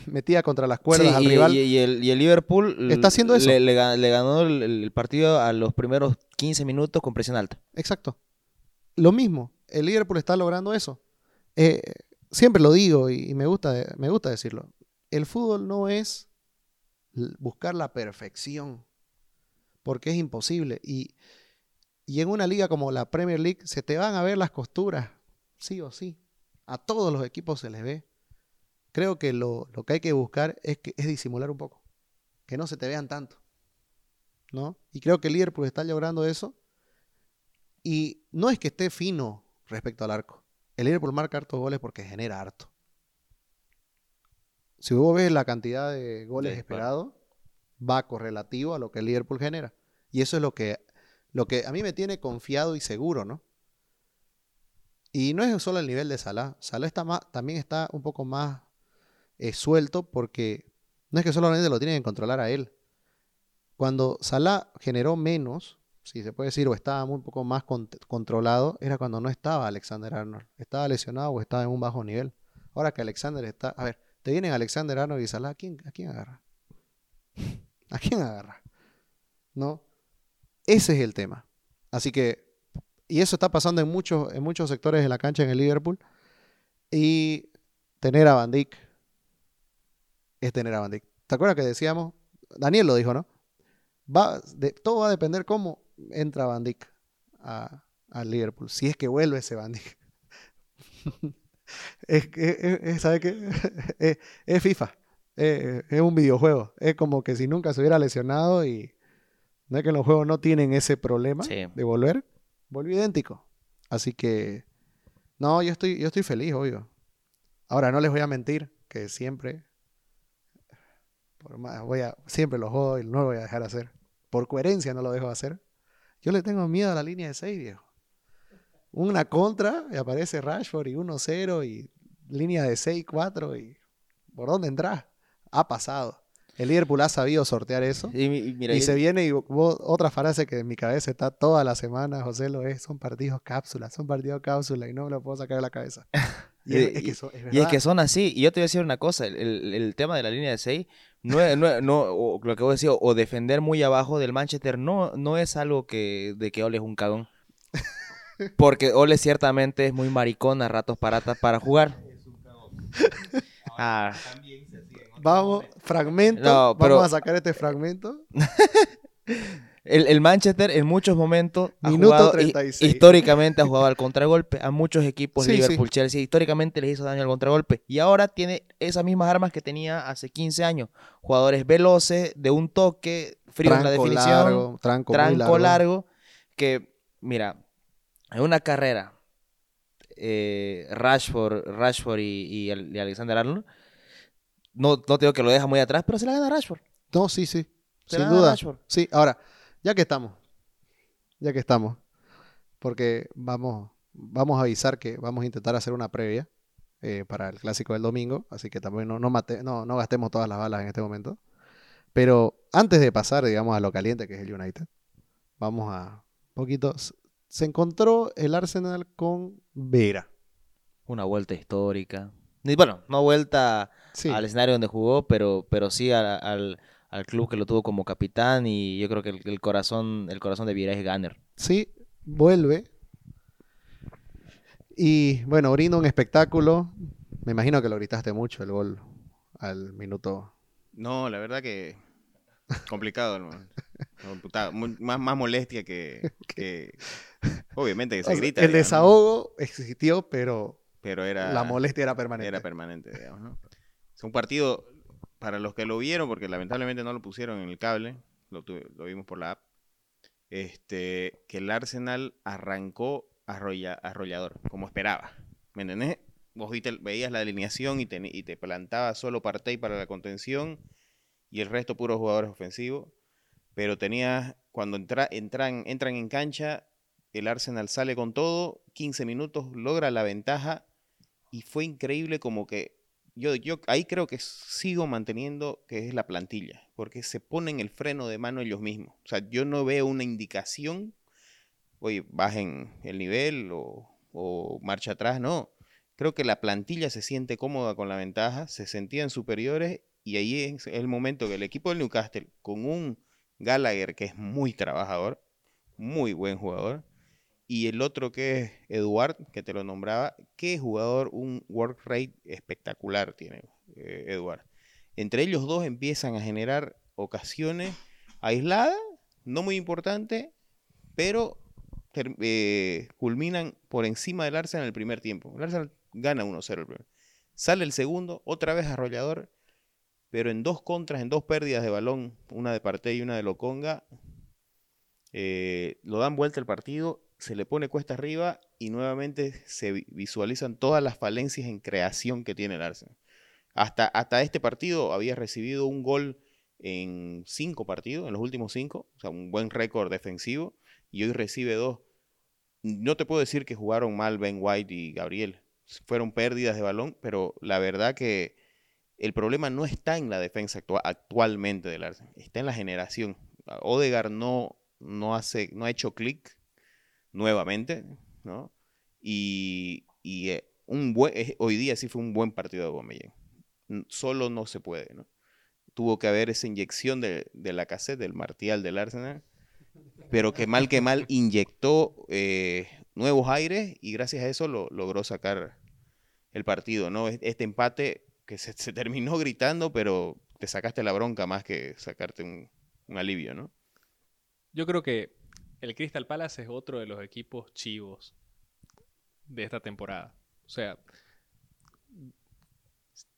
metía contra las cuerdas al rival? Y, el, Liverpool está haciendo eso. Le, ganó el, partido a los primeros 15 minutos con presión alta. Exacto. Lo mismo, el Liverpool está logrando eso. Eh, siempre lo digo y, me, gusta, me gusta decirlo. El fútbol no es buscar la perfección, porque es imposible. Y, en una liga como la Premier League se te van a ver las costuras, sí o sí. A todos los equipos se les ve. Creo que lo, que hay que buscar es, que, es disimular un poco, que no se te vean tanto. ¿no? Y creo que el Liverpool está logrando eso. Y no es que esté fino respecto al arco. El Liverpool marca hartos goles porque genera harto si vos ves la cantidad de goles esperados, va correlativo a lo que el Liverpool genera. Y eso es lo que, lo que a mí me tiene confiado y seguro, ¿no? Y no es solo el nivel de Salah. Salah está más, también está un poco más eh, suelto porque no es que solamente lo tienen que controlar a él. Cuando Salah generó menos, si se puede decir, o estaba un poco más controlado, era cuando no estaba Alexander Arnold. Estaba lesionado o estaba en un bajo nivel. Ahora que Alexander está... A ver, te vienen Alexander Arnold y Salah, ¿a quién, ¿a quién agarra? [laughs] ¿A quién agarra? ¿No? Ese es el tema. Así que, y eso está pasando en muchos, en muchos sectores de la cancha en el Liverpool. Y tener a Van Dijk es tener a Van Dijk. ¿Te acuerdas que decíamos? Daniel lo dijo, ¿no? Va, de, todo va a depender cómo entra Van Dijk al Liverpool. Si es que vuelve ese Van Dijk. [laughs] es, es, ¿sabe qué? [laughs] es, FIFA. Es, un videojuego. Es como que si nunca se hubiera lesionado y no es que los juegos no tienen ese problema de volver, volvió idéntico. Así que, no, yo estoy, yo estoy feliz, obvio. Ahora, no les voy a mentir que siempre, voy a, siempre lo juego y no lo voy a dejar hacer. Por coherencia no lo dejo hacer. Yo le tengo miedo a la línea de 6, viejo. Una contra y aparece Rashford y 1-0 y línea de 6-4 y ¿por dónde entras? Ha pasado. El Liverpool ha sabido sortear eso. Y, se viene y otra frase que en mi cabeza está toda la semana, José lo es, son partidos cápsulas, son partidos cápsulas y no me lo puedo sacar de la cabeza. [laughs] Y, es, que son, así. Y yo te voy a decir una cosa, el, tema de la línea de 6, no, no, lo que voy a decir, o defender muy abajo del Manchester, no, no es algo que, de que Ole es un cagón. [laughs] Porque Ole ciertamente es muy maricón a ratos paratas para jugar. [laughs] Ah. Vamos, fragmento. Vamos a sacar este fragmento. [laughs] el, Manchester en muchos momentos ha jugado, históricamente ha jugado al contragolpe a muchos equipos, Liverpool, Chelsea, históricamente les hizo daño al contragolpe y ahora tiene esas mismas armas que tenía hace 15 años. Jugadores veloces, de un toque, frío en la definición, tranco, largo. que mira, en una carrera eh, Rashford, Rashford y, Alexander Arnold no, no digo que lo deja muy atrás, pero se la gana Rashford. No, sí, sí. sin duda. Sí, ahora, ya que estamos, ya que estamos, porque vamos, vamos a avisar que vamos a intentar hacer una previa eh, para el clásico del domingo, así que también no, no, no, no gastemos todas las balas en este momento. Pero antes de pasar, digamos, a lo caliente que es el United, vamos a poquito. Se encontró el Arsenal con Vera. Una vuelta histórica. Bueno, no vuelta al escenario donde jugó, pero, pero sí al, club que lo tuvo como capitán y yo creo que el, corazón el corazón de Vieira es Gunner. Sí, vuelve. Y bueno, brinda un espectáculo. Me imagino que lo gritaste mucho el gol al minuto. No, la verdad que complicado, más, más molestia que, [laughs] obviamente que se grita. El desahogo existió, pero pero era... La molestia era permanente. Era permanente, digamos, ¿no? Es un partido, para los que lo vieron, porque lamentablemente no lo pusieron en el cable, lo, vimos por la app, este, que el Arsenal arrancó arrollador, como esperaba. ¿Me entendés? Vos veías la alineación y te, y te plantaba solo Partey para la contención y el resto puros jugadores ofensivos. Pero tenías, cuando entra, entran, entran en cancha, el Arsenal sale con todo, 15 minutos, logra la ventaja y fue increíble como que yo, yo ahí creo que sigo manteniendo que es la plantilla, porque se ponen el freno de mano ellos mismos. O sea, yo no veo una indicación, oye, bajen el nivel o, o marcha atrás, no. Creo que la plantilla se siente cómoda con la ventaja, se sentían superiores y ahí es el momento que el equipo del Newcastle, con un Gallagher que es muy trabajador, muy buen jugador, y el otro que es Eduard, que te lo nombraba, qué jugador, un work rate espectacular tiene eh, Eduard. Entre ellos dos empiezan a generar ocasiones aisladas, no muy importantes, pero eh, culminan por encima del Arsenal en el primer tiempo. El Arsenal gana 1-0 el primero. Sale el segundo, otra vez arrollador, pero en dos contras, en dos pérdidas de balón, una de Partey y una de Loconga, eh, lo dan vuelta el partido se le pone cuesta arriba y nuevamente se visualizan todas las falencias en creación que tiene el Arsenal. Hasta, hasta este partido había recibido un gol en cinco partidos, en los últimos cinco, o sea, un buen récord defensivo, y hoy recibe dos. No te puedo decir que jugaron mal Ben White y Gabriel, fueron pérdidas de balón, pero la verdad que el problema no está en la defensa actualmente del Arsenal, está en la generación. Odegar no, no, hace, no ha hecho clic nuevamente, ¿no? Y, eh, un buen, hoy día sí fue un buen partido de Aubameyang. Solo no se puede, ¿no? Tuvo que haber esa inyección de, de la cassette, del martial del Arsenal, pero que mal que mal inyectó eh, nuevos aires y gracias a eso lo, logró sacar el partido, ¿no? Este empate que se, terminó gritando, pero te sacaste la bronca más que sacarte un, un alivio, ¿no? Yo creo que el Crystal Palace es otro de los equipos chivos de esta temporada. O sea,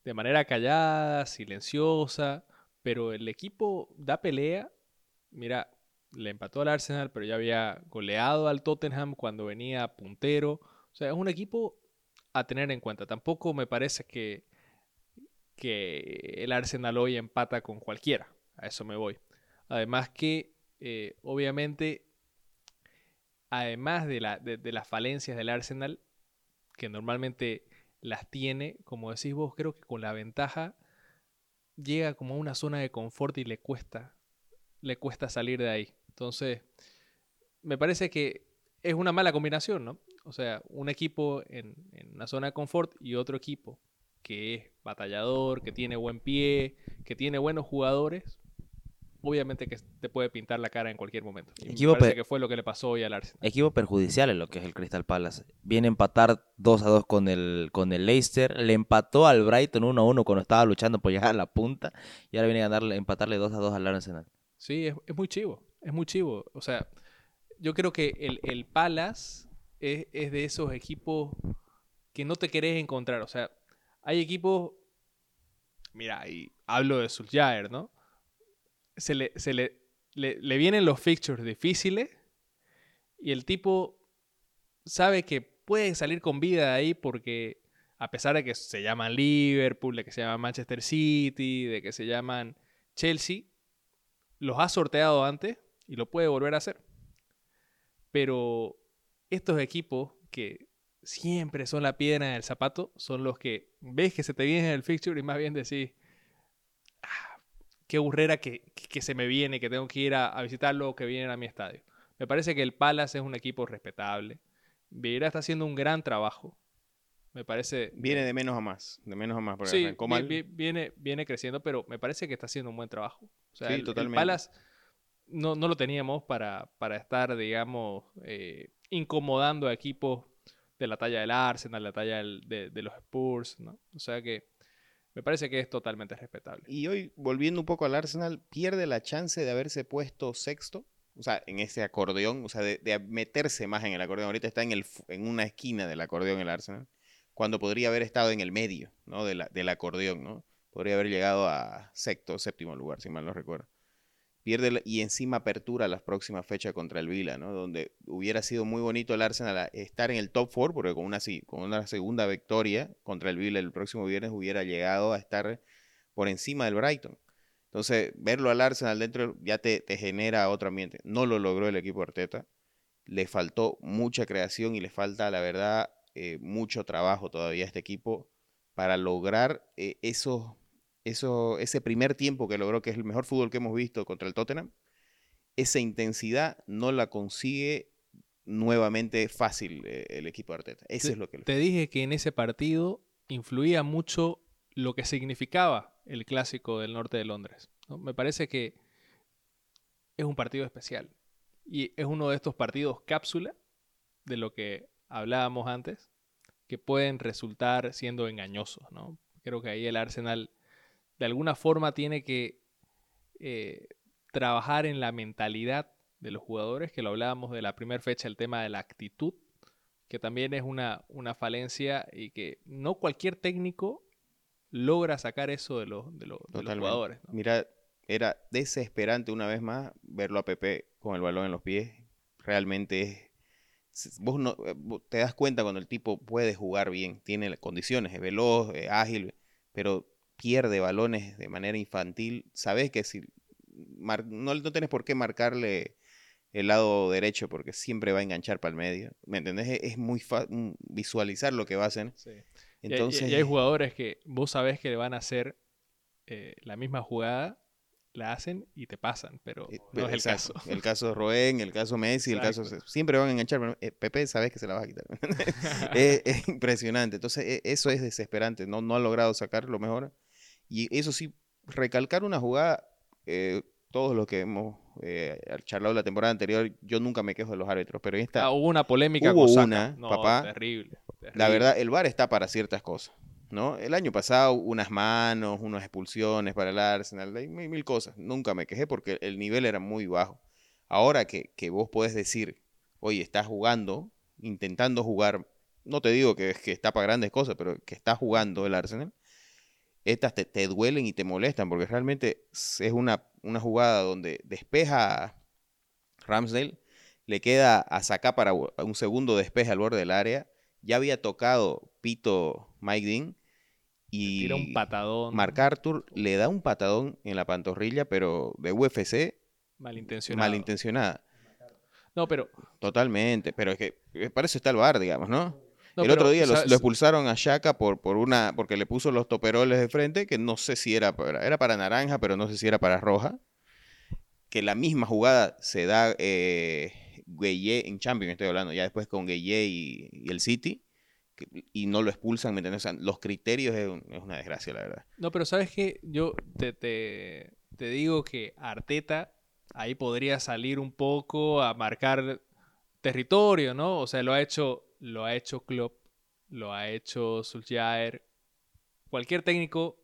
de manera callada, silenciosa, pero el equipo da pelea. Mira, le empató al Arsenal, pero ya había goleado al Tottenham cuando venía puntero. O sea, es un equipo a tener en cuenta. Tampoco me parece que, que el Arsenal hoy empata con cualquiera. A eso me voy. Además que, eh, obviamente, además de, la, de las falencias del Arsenal, que normalmente las tiene, como decís vos, creo que con la ventaja llega como a una zona de confort y le cuesta, le cuesta salir de ahí. Entonces, me parece que es una mala combinación, ¿no? O sea, un equipo en, en una zona de confort y otro equipo que es batallador, que tiene buen pie, que tiene buenos jugadores, obviamente que te puede pintar la cara en cualquier momento. equipo parece que fue lo que le pasó hoy al Arsenal. Equipo perjudicial en lo que es el Crystal Palace. Viene a empatar 2 a 2 con el, con el Leicester. Le empató al Brighton 1 a 1 cuando estaba luchando por llegar a la punta. Y ahora viene a ganarle, empatarle 2 a 2 al Arsenal. Sí, es, muy chivo. Es muy chivo. O sea, yo creo que el, el Palace es, es de esos equipos que no te querés encontrar. O sea, hay equipos. Mira, y hablo de Solskjaer, ¿no? Se le, se le, le, vienen los fixtures difíciles y el tipo sabe que puede salir con vida de ahí porque a pesar de que se llaman Liverpool, de que se llaman Manchester City, de que se llaman Chelsea, los ha sorteado antes y lo puede volver a hacer. Pero estos equipos que siempre son la piedra en el zapato son los que ves que se te viene el fixture y más bien decís, qué burrera que, se me viene, que tengo que ir a, visitarlo o que vienen a mi estadio. Me parece que el Palace es un equipo respetable. Vieira está haciendo un gran trabajo. Me parece. Viene de menos a más. De menos a más. sí, viene, viene creciendo, pero me parece que está haciendo un buen trabajo. O sea, el, Palace no, lo teníamos para, para estar, digamos, eh, incomodando a equipos de la talla del Arsenal, la talla de, de, los Spurs, ¿no? O sea que me parece que es totalmente respetable. Y hoy, volviendo un poco al Arsenal, pierde la chance de haberse puesto sexto, o sea, en ese acordeón, o sea, de, meterse más en el acordeón. Ahorita está en, el, en una esquina del acordeón el Arsenal, cuando podría haber estado en el medio, ¿no? De la, del acordeón, ¿no? Podría haber llegado a sexto séptimo lugar, si mal no recuerdo pierde y encima apertura las próximas fechas contra el Vila, ¿no? Donde hubiera sido muy bonito el Arsenal estar en el top 4, porque con una, segunda victoria contra el Vila el próximo viernes hubiera llegado a estar por encima del Brighton. Entonces, verlo al Arsenal dentro ya te, genera otro ambiente. No lo logró el equipo Arteta. Le faltó mucha creación y le falta, la verdad, eh, mucho trabajo todavía a este equipo para lograr eh, esos eso, ese primer tiempo que logró, que es el mejor fútbol que hemos visto contra el Tottenham, esa intensidad no la consigue nuevamente fácil eh, el equipo de Arteta. Eso te, es lo que... Te dije que en ese partido influía mucho lo que significaba el clásico del norte de Londres. Me parece que es un partido especial y es uno de estos partidos cápsula de lo que hablábamos antes que pueden resultar siendo engañosos. ¿no? Creo que ahí el Arsenal de alguna forma tiene que eh, trabajar en la mentalidad de los jugadores, que lo hablábamos de la primera fecha, el tema de la actitud, que también es una, una falencia y que no cualquier técnico logra sacar eso de, los, de, los jugadores. Mira, era desesperante una vez más verlo a Pepe con el balón en los pies. Realmente es, vos no eh, te das cuenta cuando el tipo puede jugar bien, tiene condiciones, es veloz, es ágil, pero pierde balones de manera infantil, sabes que si no, no tenés por qué marcarle el lado derecho porque siempre va a enganchar para el medio. ¿Me entendés? Es, muy fácil visualizar lo que va a hacer. Entonces... Y, hay jugadores que vos sabés que van a hacer eh, la misma jugada, la hacen y te pasan, pero eh, no es el caso. El caso de Roen, el caso Messi, el caso... Siempre van a enganchar, pero eh, Pepe sabes que se la va a quitar. [laughs] es, es, impresionante. Entonces e, eso es desesperante. No, no ha logrado sacar lo mejor. Y eso sí, recalcar una jugada, eh, todos los que hemos eh, charlado la temporada anterior, yo nunca me quejo de los árbitros, pero esta... Ah, hubo una polémica hubo con una, no, papá. Terrible, terrible. La verdad, el VAR está para ciertas cosas, ¿no? El año pasado, unas manos, unas expulsiones para el Arsenal, hay mil, mil cosas. Nunca me quejé porque el nivel era muy bajo. Ahora que, que vos podés decir, oye, estás jugando, intentando jugar, no te digo que, que está para grandes cosas, pero que está jugando el Arsenal, estas te, te duelen y te molestan porque realmente es una, una jugada donde despeja Ramsdale, le queda a sacar para un segundo despeje al borde del área, ya había tocado Pito Mike Dean y Tira un patadón. Mark Arthur le da un patadón en la pantorrilla, pero de UFC malintencionada. malintencionada. No, pero Totalmente, pero es que eh, para eso está el bar, digamos, ¿no? No, el otro día lo, expulsaron a Shaka por, por una, porque le puso los toperoles de frente, que no sé si era para, era para naranja, pero no sé si era para roja. Que la misma jugada se da eh, Gueye en Champions, estoy hablando, ya después con Gueye y, y el City, que- y no lo expulsan, ¿me entiendes? O sea, los criterios es, un- es una desgracia, la verdad. No, pero sabes que yo te, te, te digo que Arteta ahí podría salir un poco a marcar territorio, ¿no? O sea, lo ha hecho, lo ha hecho Klopp, lo ha hecho Solskjaer, cualquier técnico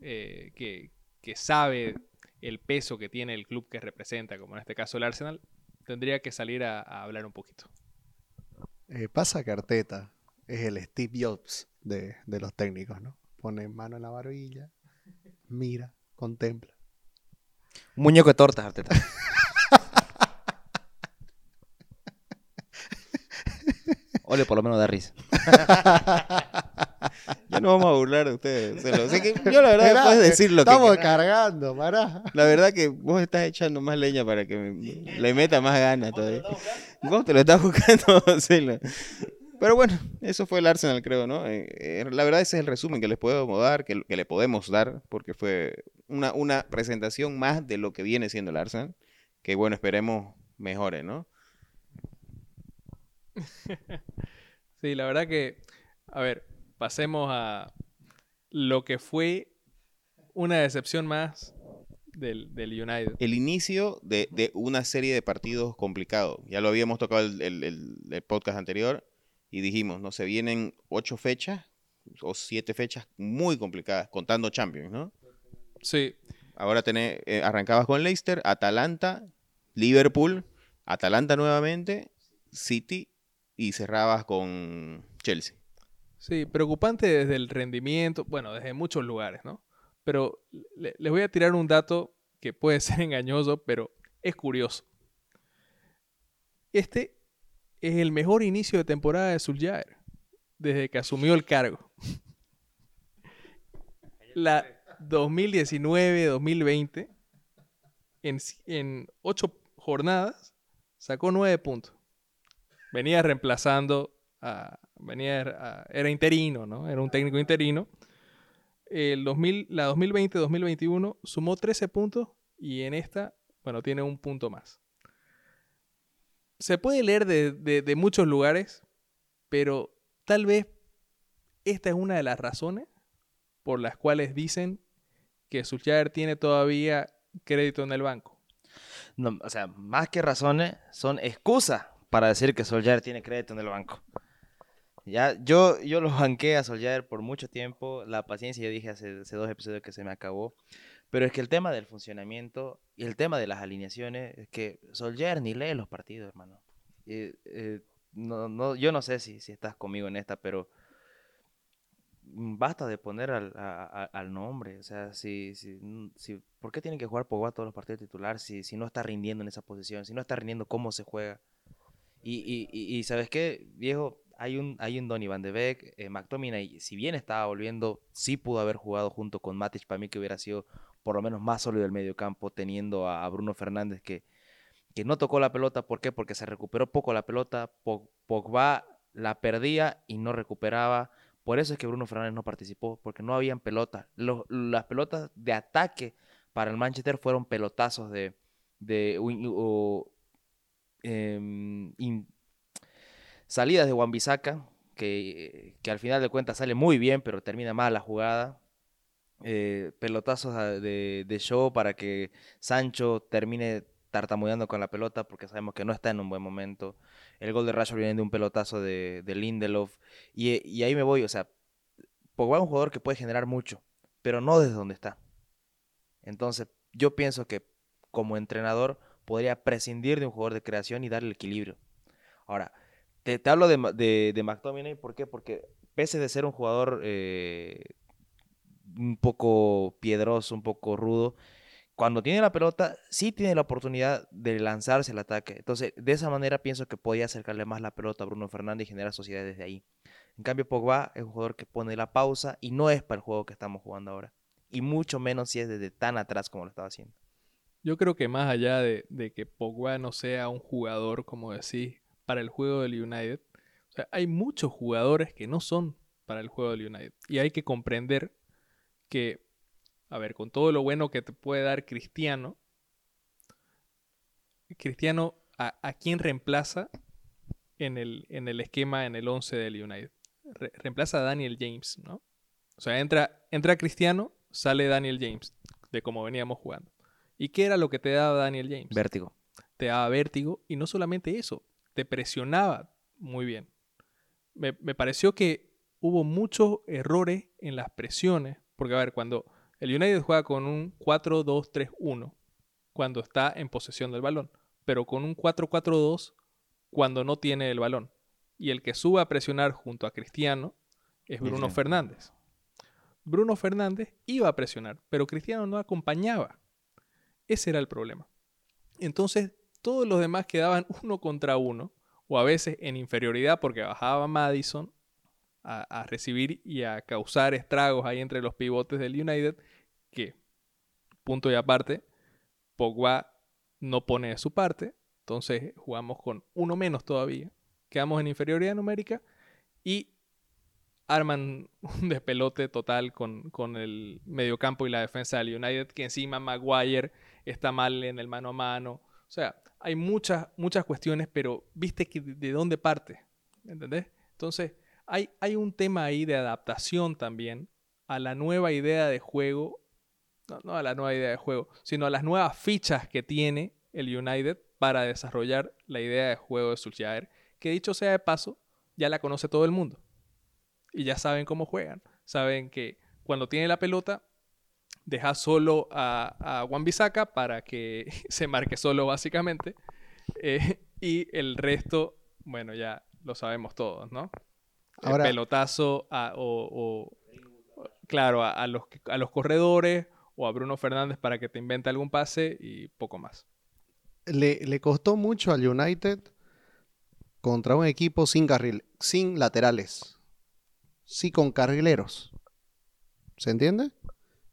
eh, que, que sabe el peso que tiene el club que representa, como en este caso el Arsenal, tendría que salir a, a hablar un poquito. Eh, pasa que Arteta es el Steve Jobs de, de los técnicos, ¿no? Pone mano en la barbilla, mira, contempla. Un muñeco de tortas, Arteta. [laughs] Ole, por lo menos da risa. [laughs] Ya no vamos a burlar de ustedes. se lo- que yo la verdad puedes decir lo que Estamos cargando, pará. La verdad que vos estás echando más leña para que me- le meta más ganas todavía. Vos te lo estás buscando. [laughs] Pero bueno, eso fue el Arsenal, creo, ¿no? Eh, eh, la verdad ese es el resumen que les podemos dar, que, que le podemos dar, porque fue una, una presentación más de lo que viene siendo el Arsenal, que bueno, esperemos mejore, ¿no? [laughs] Sí, la verdad que, a ver, pasemos a lo que fue una decepción más del, del United. El inicio de, de una serie de partidos complicados. Ya lo habíamos tocado el, el- el- el podcast anterior y dijimos, no se vienen ocho fechas o siete fechas muy complicadas, contando Champions, ¿no? Sí, Ahora tenés, eh, arrancabas con Leicester, Atalanta, Liverpool, Atalanta nuevamente, City y cerrabas con Chelsea. sí, preocupante desde el rendimiento, bueno, desde muchos lugares, ¿no? Pero le- les voy a tirar un dato que puede [laughs] ser engañoso, pero es curioso. Este es el mejor inicio de temporada de Solskjaer desde que asumió el cargo. La 2019-2020, en, en ocho jornadas, sacó nueve puntos. Venía reemplazando a. Venía, era interino, ¿no? Era un técnico interino. El 2000, la 2020-2021 sumó 13 puntos y en esta, bueno, tiene un punto más. Se puede leer de, de- muchos lugares, pero tal vez esta es una de las razones por las cuales dicen que Solskjaer tiene todavía crédito en el banco. No, o sea, más que razones, son excusas para decir que Solskjaer tiene crédito en el banco. Ya, yo, yo lo banqué a Solskjaer por mucho tiempo. La paciencia, yo dije hace, hace dos episodios que se me acabó. Pero es que el tema del funcionamiento y el tema de las alineaciones, es que Solskjaer ni lee los partidos, hermano. Y, eh, no, no, yo no sé si, si estás conmigo en esta, pero basta de poner al, a- a- al nombre. O sea, si, si, si- ¿por qué tienen que jugar Pogba todos los partidos titular si, si no está rindiendo en esa posición? Si no está rindiendo cómo se juega. Y, ¿sabes qué, viejo? Hay un, hay un Donny Van de Beek, eh, McTominay, si bien estaba volviendo, sí pudo haber jugado junto con Matic, para mí que hubiera sido por lo menos más sólido el medio campo, teniendo a, Bruno Fernández que, que no tocó la pelota. ¿Por qué? Porque se recuperó poco la pelota, Po- Pogba la perdía y no recuperaba. Por eso es que Bruno Fernández no participó, porque no habían pelotas. Las pelotas de ataque para el Manchester fueron pelotazos de, de em, salidas de Wan-Bissaka, que, que al final de cuentas sale muy bien, pero termina mal la jugada. Eh, pelotazos de, de show para que Sancho termine tartamudeando con la pelota porque sabemos que no está en un buen momento. El gol de Rashford viene de un pelotazo de, Lindelof. Y, y, ahí me voy, o sea, Pogba es un jugador que puede generar mucho, pero no desde donde está. Entonces, yo pienso que como entrenador podría prescindir de un jugador de creación y darle equilibrio. Ahora, te, hablo de, de, de, ¿por qué? Porque pese de ser un jugador eh, un poco piedroso, un poco rudo, cuando tiene la pelota, sí tiene la oportunidad de lanzarse al ataque. Entonces, de esa manera pienso que podía acercarle más la pelota a Bruno Fernández y generar sociedad desde ahí. En cambio, Pogba es un jugador que pone la pausa y no es para el juego que estamos jugando ahora. Y mucho menos si es desde tan atrás como lo estaba haciendo. Yo creo que más allá de, que Pogba no sea un jugador, como decís, para el juego del United, hay muchos jugadores que no son para el juego del United. Y hay que comprender que a ver, con todo lo bueno que te puede dar Cristiano, Cristiano, ¿a, quién reemplaza en el, en el esquema, en el 11 del United? reemplaza a Daniel James, ¿no? O sea, entra, entra Cristiano, sale Daniel James, de como veníamos jugando. ¿Y qué era lo que te daba Daniel James? Vértigo. Te daba vértigo y no solamente eso, te presionaba muy bien. Me, me pareció que hubo muchos errores en las presiones, porque a ver, cuando el United juega con un 4-2-3-1 cuando está en posesión del balón, pero con un 4-4-2 cuando no tiene el balón. Y el que sube a presionar junto a Cristiano es Bruno Fernández. Bruno Fernández iba a presionar, pero Cristiano no acompañaba. Ese era el problema. Entonces, todos los demás quedaban [laughs] uno contra uno, o a veces en inferioridad porque bajaba Madison a, recibir y a causar estragos ahí entre los pivotes del United, que, punto y aparte, Pogba no pone de su parte, entonces jugamos con uno menos todavía, quedamos en inferioridad numérica y arman un [laughs] despelote total con, con el mediocampo y la defensa del United, que encima Maguire está mal en el mano a mano. O sea, hay muchas, muchas cuestiones, pero viste de dónde parte, ¿entendés? Entonces, hay, un tema ahí de adaptación también a la nueva idea de juego, no, a la nueva idea de juego, sino a las nuevas fichas que tiene el United para desarrollar la idea de juego de Solskjaer, que dicho sea de paso, ya la conoce todo el mundo. Y ya saben cómo juegan. Saben que cuando tiene la pelota, deja solo a, a Juan Bisaca para que [laughs] se marque solo básicamente. Eh, y el resto, bueno, ya lo sabemos todos, ¿no? Ahora, pelotazo o, claro, a, los, a los corredores o a Bruno Fernández para que te invente algún pase y poco más. Le, costó mucho al United contra un equipo sin carril, sin laterales, sí con carrileros. ¿Se entiende?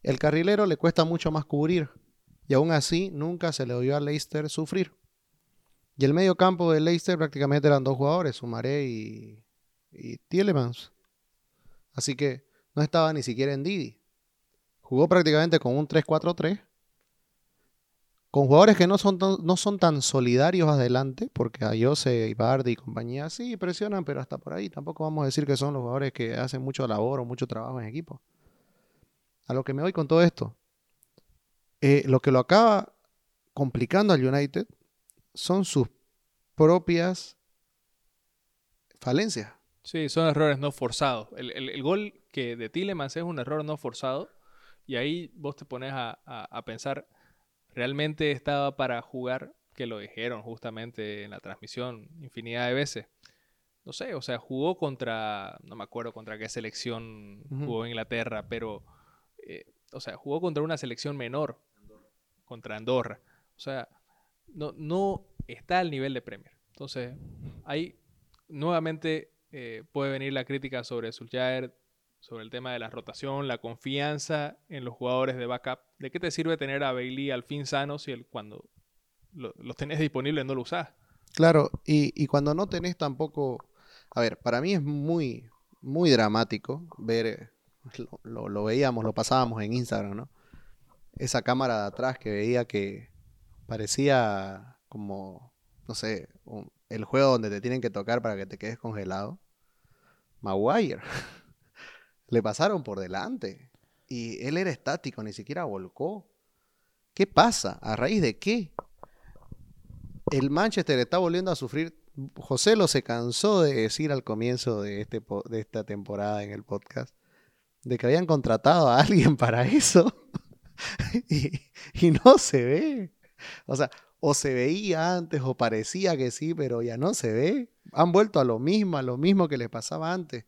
El carrilero le cuesta mucho más cubrir y aún así nunca se le dio a Leicester sufrir. Y el medio campo de Leicester prácticamente eran dos jugadores, Sumaré y, y Tielemans. Así que no estaba ni siquiera en Didi. Jugó prácticamente con un 3-4-3. Con jugadores que no son, tan, no son tan solidarios adelante, porque a Jose, Ibardi y compañía sí presionan, pero hasta por ahí. Tampoco vamos a decir que son los jugadores que hacen mucho labor o mucho trabajo en equipo. A lo que me voy con todo esto. Eh, lo que lo acaba complicando al United son sus propias falencias. Sí, son errores no forzados. El, gol que de Tillemans es un error no forzado. Y ahí vos te pones a, pensar, ¿realmente estaba para jugar? Que lo dijeron justamente en la transmisión infinidad de veces. No sé, o sea, jugó contra, no me acuerdo contra qué selección jugó Inglaterra, pero, eh, o sea, jugó contra una selección menor, contra Andorra. O sea, no, no está al nivel de Premier. Entonces, ahí nuevamente eh, puede venir la crítica sobre Solskjaer, sobre el tema de la rotación, la confianza en los jugadores de backup. ¿De qué te sirve tener a Bailey al fin sano si el, cuando los tenés disponibles no lo usás? Claro, y, cuando no tenés tampoco... A ver, para mí es muy, muy dramático ver, [laughs] lo, veíamos, lo pasábamos en Instagram, ¿no? Esa cámara de atrás que veía que parecía como, no sé, el juego donde te tienen que tocar para que te quedes congelado. Maguire. [laughs] Le pasaron por delante. Y él era estático, ni siquiera volcó. ¿Qué pasa? ¿A raíz de qué? el Manchester está volviendo a sufrir. José lo se cansó de decir al comienzo de, este, de esta temporada en el podcast de que habían contratado a alguien [laughs] para eso y, y no se ve. O sea, o se veía antes o parecía que sí, pero ya no se ve. Han vuelto a lo mismo, a lo mismo que les pasaba antes.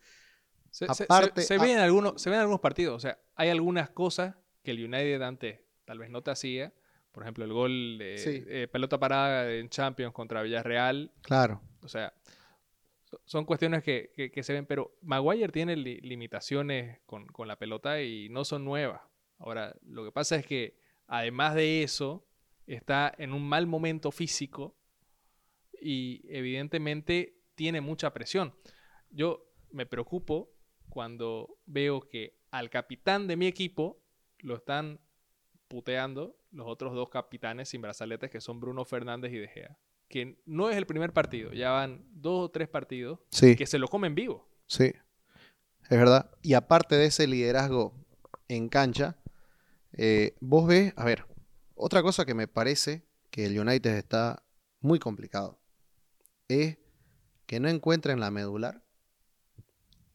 Se, Aparte, se, ve en algunos, se ven algunos partidos, o sea, hay algunas cosas que el United antes tal vez no te hacía. Por ejemplo, el gol de eh, pelota parada en Champions contra Villarreal. Claro. O sea, son cuestiones que, se ven, pero Maguire tiene limitaciones con, con, la pelota y no son nuevas. Ahora, lo que pasa es que además de eso, está en un mal momento físico y evidentemente tiene mucha presión. Yo me preocupo cuando veo que al capitán de mi equipo lo están puteando los otros dos capitanes sin brazaletes que son Bruno Fernández y De Gea. Que no es el primer partido, ya van dos o tres partidos que se lo comen vivo. Sí, es verdad. Y aparte de ese liderazgo en cancha, eh, vos ves, a ver, otra cosa que me parece que el United está muy complicado es que no encuentra en la medular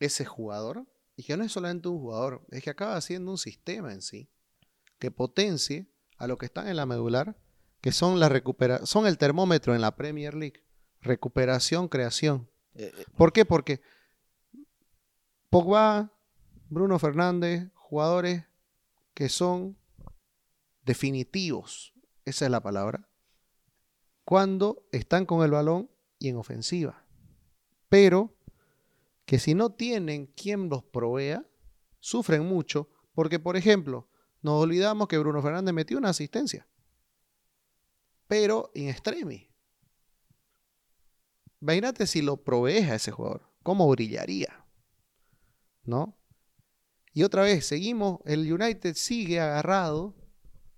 ese jugador y que no es solamente un jugador, es que acaba siendo un sistema en sí que potencie a lo que están en la medular, que son la recupera son el termómetro en la Premier League, recuperación, creación. Eh, eh. ¿Por qué? Porque Pogba, Bruno Fernández, jugadores que son definitivos, esa es la palabra, cuando están con el balón y en ofensiva. Pero que si no tienen quien los provea, sufren mucho, porque por ejemplo, nos olvidamos que Bruno Fernández metió una asistencia, pero en extremis. Imagínate si lo provees a ese jugador, cómo brillaría, ¿no? Y otra vez, seguimos, el United sigue agarrado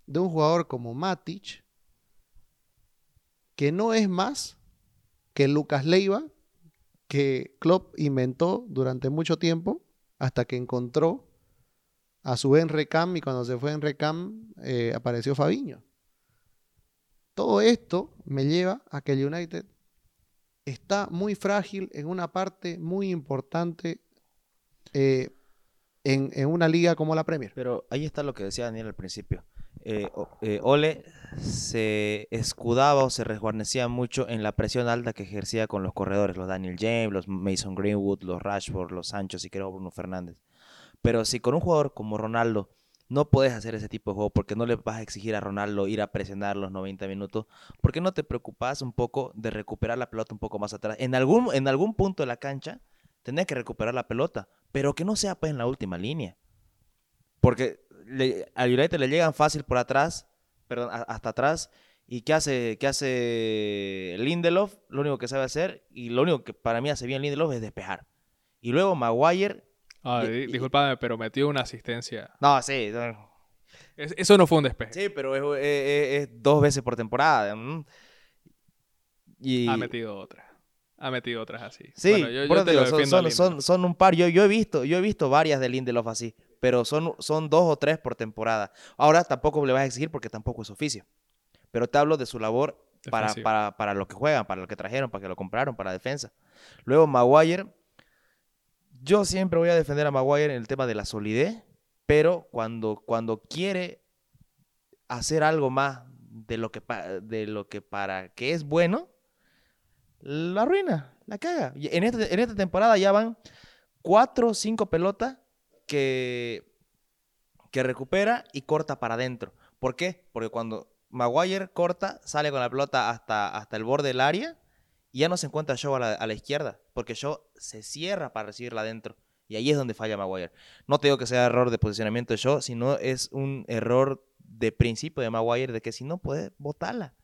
de un jugador como Matic, que no es más que Lucas Leiva, que Klopp inventó durante mucho tiempo, hasta que encontró a su Enrecam y cuando se fue Enrecam eh, apareció Fabiño. Todo esto me lleva a que el United está muy frágil en una parte muy importante eh, en, una liga como la Premier. Pero ahí está lo que decía Daniel al principio. Eh, eh, Ole se escudaba o se resguarnecía mucho en la presión alta que ejercía con los corredores, los Daniel James, los Mason Greenwood, los Rashford, los Sancho, y creo Bruno Fernández. Pero si con un jugador como Ronaldo no puedes hacer ese tipo de juego porque no le vas a exigir a Ronaldo ir a presionar los 90 minutos, ¿por qué no te preocupas un poco de recuperar la pelota un poco más atrás? En algún, en algún punto de la cancha tenés que recuperar la pelota, pero que no sea pues en la última línea. Porque le, al United le llegan fácil por atrás, perdón, hasta atrás. ¿Y qué hace, qué hace Lindelof? Lo único que sabe hacer, y lo único que para mí hace bien Lindelof es despejar. Y luego Maguire. Ah, disculpame, pero metió una asistencia. No, sí. eso no fue un despeje. Sí, pero es, dos veces por temporada. Y... Ha metido otra. Ha metido otras así. Sí, son, son, un par. Yo, yo, he visto, yo he visto varias de Lindelof así pero son, son dos o tres por temporada. Ahora tampoco le vas a exigir porque tampoco es oficio. Pero te hablo de su labor para, para, para, lo que juegan, para lo que trajeron, para que lo compraron, para la defensa. Luego Maguire. Yo siempre voy a defender a Maguire en el tema de la solidez, pero cuando, cuando quiere hacer algo más de lo que, de lo que para que es bueno, la arruina, la caga. En esta, en esta temporada ya van cuatro o cinco pelotas que, que recupera y corta para adentro. ¿Por qué? Porque cuando Maguire corta, sale con la pelota hasta, hasta el borde del área y ya no se encuentra Shaw a la, izquierda, porque Shaw se cierra para recibirla adentro. Y ahí es donde falla Maguire. No te digo que sea error de posicionamiento de Shaw, sino es un error de principio de Maguire, de que si no puede, botarla.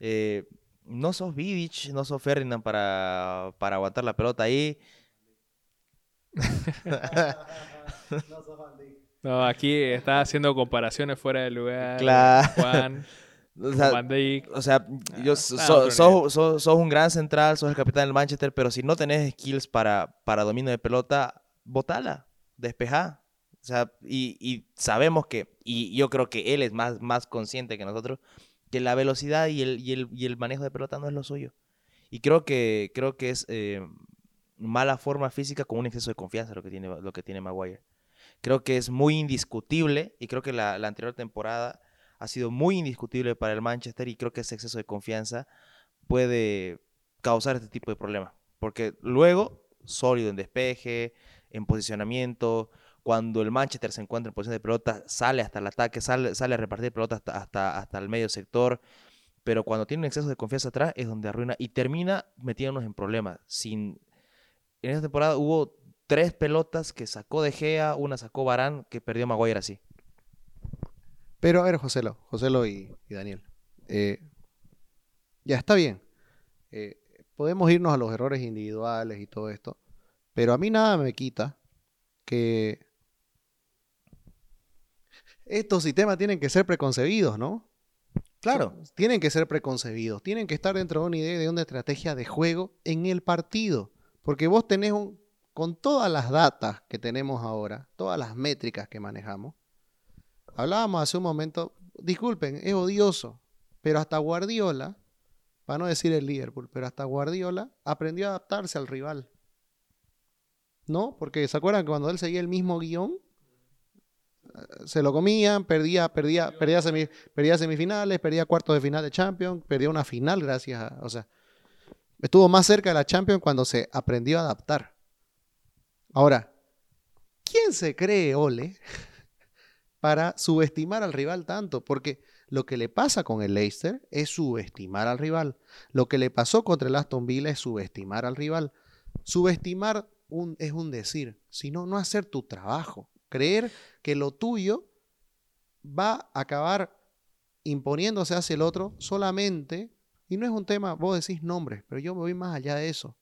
Eh, no sos Vidic, no sos Ferdinand para, para aguantar la pelota ahí. [laughs] no, aquí está haciendo comparaciones fuera de lugar. Claro. Juan. O sea, o sea yo, ah, sos, un gran central, sos el capitán del Manchester, pero si no tenés skills para, para dominio de pelota, botala, despejá. O sea, y, y, sabemos que, y yo creo que él es más, más consciente que nosotros, que la velocidad y el, y el, y el manejo de pelota no es lo suyo. Y creo que, creo que es eh, mala forma física con un exceso de confianza lo que tiene, lo que tiene Maguire. Creo que es muy indiscutible y creo que la, la anterior temporada ha sido muy indiscutible para el Manchester y creo que ese exceso de confianza puede causar este tipo de problemas. Porque luego, sólido en despeje, en posicionamiento, cuando el Manchester se encuentra en posición de pelota, sale hasta el ataque, sale, sale a repartir pelota hasta, hasta, hasta el medio sector. Pero cuando tiene un exceso de confianza atrás es donde arruina y termina metiéndonos en problemas. Sin... En esta temporada hubo tres pelotas que sacó De Gea, una sacó Barán, que perdió Maguire así. Pero a ver, Joselo, Joselo y, y Daniel. Eh, ya está bien. Eh, podemos irnos a los errores individuales y todo esto. Pero a mí nada me quita que estos sistemas tienen que ser preconcebidos, ¿no? Claro. Tienen que ser preconcebidos, tienen que estar dentro de una idea, de una estrategia de juego en el partido. Porque vos tenés un, con todas las datas que tenemos ahora, todas las métricas que manejamos, hablábamos hace un momento, disculpen, es odioso, pero hasta Guardiola, para no decir el Liverpool, pero hasta Guardiola aprendió a adaptarse al rival. ¿No? Porque se acuerdan que cuando él seguía el mismo guion, se lo comían, perdía, perdía, perdía, perdía semifinales, perdía cuartos de final de Champions, perdía una final gracias a, o sea, estuvo más cerca de la Champions cuando se aprendió a adaptar. Ahora, ¿quién se cree Ole para subestimar al rival tanto? Porque lo que le pasa con el Leicester es subestimar al rival. Lo que le pasó contra el Aston Villa es subestimar al rival. Subestimar un, es un decir, sino no hacer tu trabajo creer que lo tuyo va a acabar imponiéndose hacia el otro solamente, y no es un tema, vos decís nombres, pero yo me voy más allá de eso.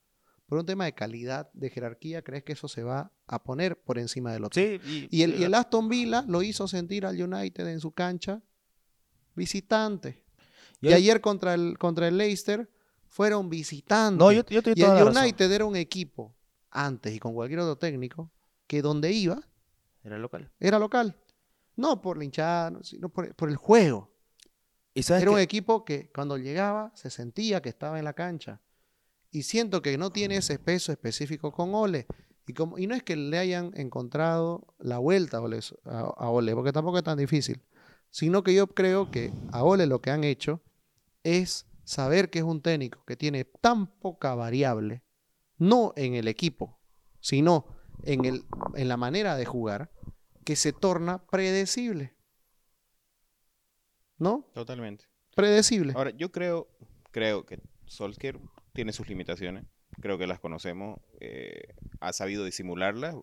Por un tema de calidad, de jerarquía, crees que eso se va a poner por encima del otro. y, el, Aston Villa lo hizo sentir al United en su cancha visitante. Y, ayer contra el, contra el Leicester fueron visitantes. y el United era un equipo, antes y con cualquier otro técnico, que donde iba era local. Era local. No por la hinchada, sino por, el juego. Era un equipo que cuando llegaba se sentía que estaba en la cancha. Y siento que no tiene ese peso específico con Ole. Y, como, y no es que le hayan encontrado la vuelta a Ole, a Ole, porque tampoco es tan difícil. Sino que yo creo que a Ole lo que han hecho es saber que es un técnico que tiene tan poca variable, no en el equipo, sino en, el, en la manera de jugar que se torna predecible. ¿No? Totalmente. Predecible. Ahora, yo creo, creo que Solskjaer tiene sus limitaciones. Creo que las conocemos. Eh, ha sabido disimularlas.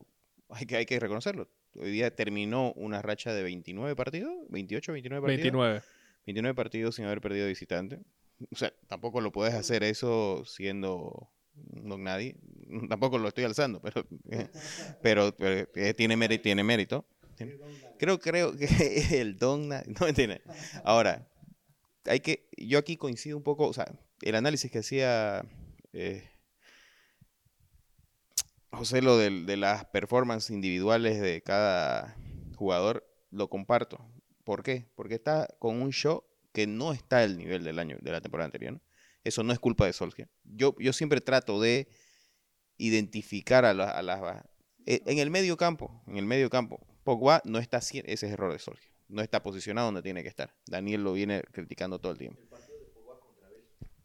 Hay que, hay que reconocerlo. Hoy día terminó una racha de 29 partidos, 28, 29 partidos. 29. 29 partidos sin haber perdido visitante. O sea, tampoco lo puedes hacer eso siendo no nadie, [laughs] tampoco lo estoy alzando, pero, eh, [laughs] pero, eh, tiene, mérito, tiene mérito. Creo, creo que [laughs] el don, no entiende. Ahora, hay que, yo aquí coincido un poco, o sea, el análisis que hacía eh, José, lo de, de las performances individuales de cada jugador, lo comparto. ¿Por qué? Porque está con un show que no está al nivel del año, de la temporada anterior. ¿no? Eso no es culpa de Solskjaer. Yo, yo siempre trato de identificar a, las... E, en el medio campo, en el medio campo, Pogba no está ese es error de Solskjaer. No está posicionado donde tiene que estar. Daniel lo viene criticando todo el tiempo.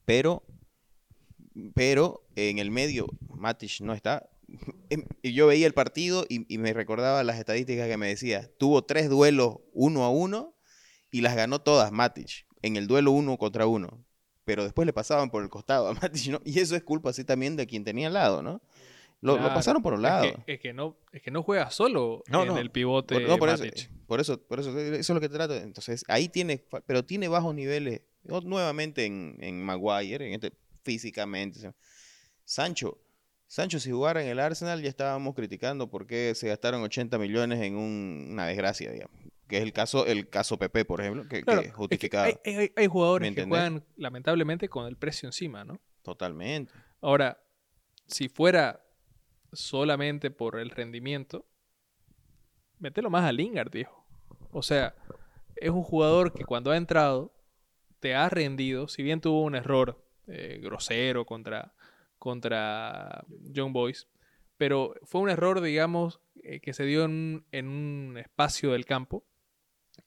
Pero, pero en el medio, Matic no está. [laughs] Em, y yo veía el partido y, y, me recordaba las estadísticas que me decía. Tuvo tres duelos uno a uno y las ganó todas Matic en el duelo uno contra uno pero después le pasaban por el costado a [laughs] Matic, ¿no? Y eso es culpa así también de quien tenía al lado, ¿no? Lo, pasaron por un lado. Es que, no, es que no juega solo en el pivote por, no, por Eso, por eso, por eso, eso es lo que trato. Entonces, ahí tiene, pero tiene bajos niveles, nuevamente en, en Maguire, en este, físicamente. Sancho, Sancho, si jugara en el Arsenal, ya estábamos criticando por qué se gastaron 80 millones en una desgracia, digamos que es el caso, el caso PP, por ejemplo, que, justifica. hay, jugadores que juegan lamentablemente con el precio encima, ¿no? Totalmente. Ahora, si fuera solamente por el rendimiento, mételo más a Lingard, viejo. O sea, es un jugador que cuando ha entrado te has rendido, si bien tuvo un error eh, grosero contra, contra John Boyce, pero fue un error, digamos, eh, que se dio en, un espacio del campo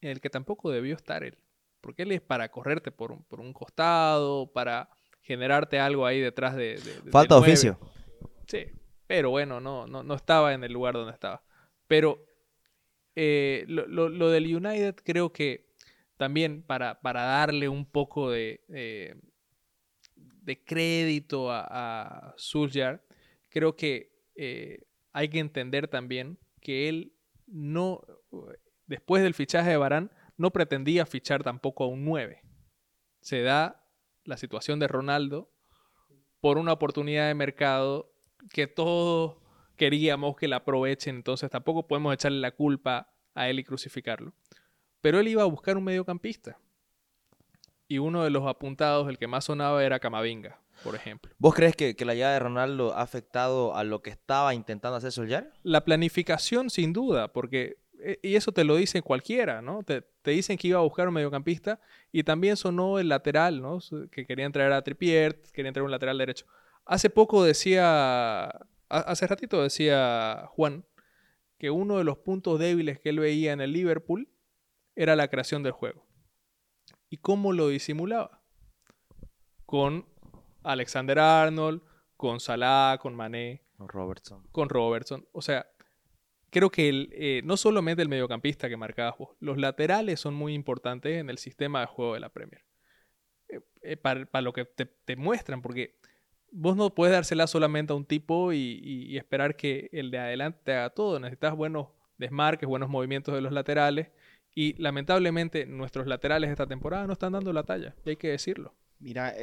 en el que tampoco debió estar él. Porque él es para correrte por un, por un costado, para generarte algo ahí detrás de... Falta de oficio. Sí, pero bueno, no, no, no estaba en el lugar donde estaba. Pero eh, lo, del United creo que también para, para darle un poco de, eh, de crédito a, a creo que eh, hay que entender también que él no, después del fichaje de Barán, no pretendía fichar tampoco a un 9. Se da la situación de Ronaldo por una oportunidad de mercado que todos queríamos que la aprovechen, entonces tampoco podemos echarle la culpa a él y crucificarlo. Pero él iba a buscar un mediocampista. Y uno de los apuntados, el que más sonaba, era Camavinga, por ejemplo. ¿Vos crees que, la llegada de Ronaldo ha afectado a lo que estaba intentando hacer Solskjaer? La planificación, sin duda, porque eh, y eso te lo dice cualquiera, ¿no? Te, dicen que iba a buscar un mediocampista y también sonó el lateral, ¿no? Que querían traer a Trippier, querían traer un lateral derecho. Hace poco decía, hace ratito decía Juan que uno de los puntos débiles que él veía en el Liverpool era la creación del juego. ¿Y cómo lo disimulaba? Con Alexander Arnold, con Salah, con Mané. Con Robertson. Con Robertson. O sea, creo que el, eh, no solamente el mediocampista que marcabas vos, los laterales son muy importantes en el sistema de juego de la Premier. Eh, eh, para, lo que te, muestran, porque vos no puedes dársela solamente a un tipo y, esperar que el de adelante haga todo. Necesitas buenos desmarques, buenos movimientos de los laterales. Y lamentablemente nuestros laterales esta temporada no están dando la talla, y hay que decirlo. Mira,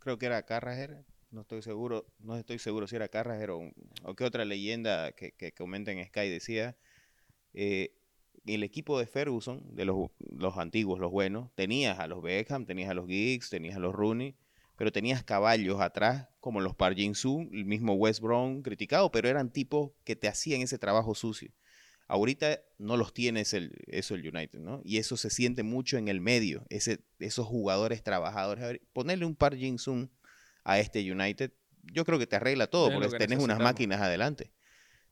creo que era Carragher no estoy seguro, no estoy seguro si era Carragher o, qué otra leyenda que, que comenta en Sky decía, eh, el equipo de Ferguson, de los, los, antiguos, los buenos, tenías a los Beckham, tenías a los Giggs, tenías a los Rooney, pero tenías caballos atrás, como los Park Su, el mismo West Brown, criticado, pero eran tipos que te hacían ese trabajo sucio. Ahorita no los tienes el, eso el United, ¿no? Y eso se siente mucho en el medio, ese, esos jugadores trabajadores. ponerle un Park Jin a este United, yo creo que te arregla todo, porque tenés unas máquinas adelante.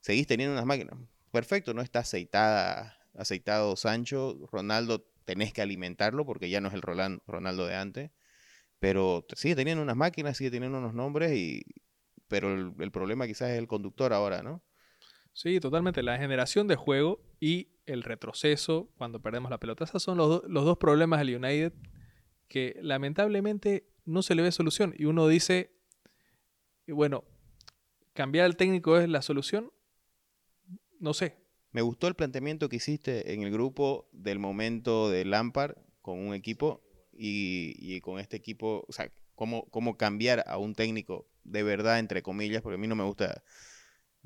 Seguís teniendo unas máquinas. Perfecto, no está aceitada, aceitado Sancho. Ronaldo tenés que alimentarlo porque ya no es el Ronaldo de antes. Pero sigue teniendo unas máquinas, sigue teniendo unos nombres, y, pero el, problema quizás es el conductor ahora, ¿no? Sí, totalmente. La generación de juego y el retroceso cuando perdemos la pelota. Esos son los, los dos problemas del United que lamentablemente no se le ve solución. Y uno dice, bueno, ¿cambiar el técnico es la solución? No sé. Me gustó el planteamiento que hiciste en el grupo del momento de Lampard con un equipo y, con este equipo, o sea, cómo, cómo cambiar a un técnico de verdad, entre comillas, porque a mí no me gusta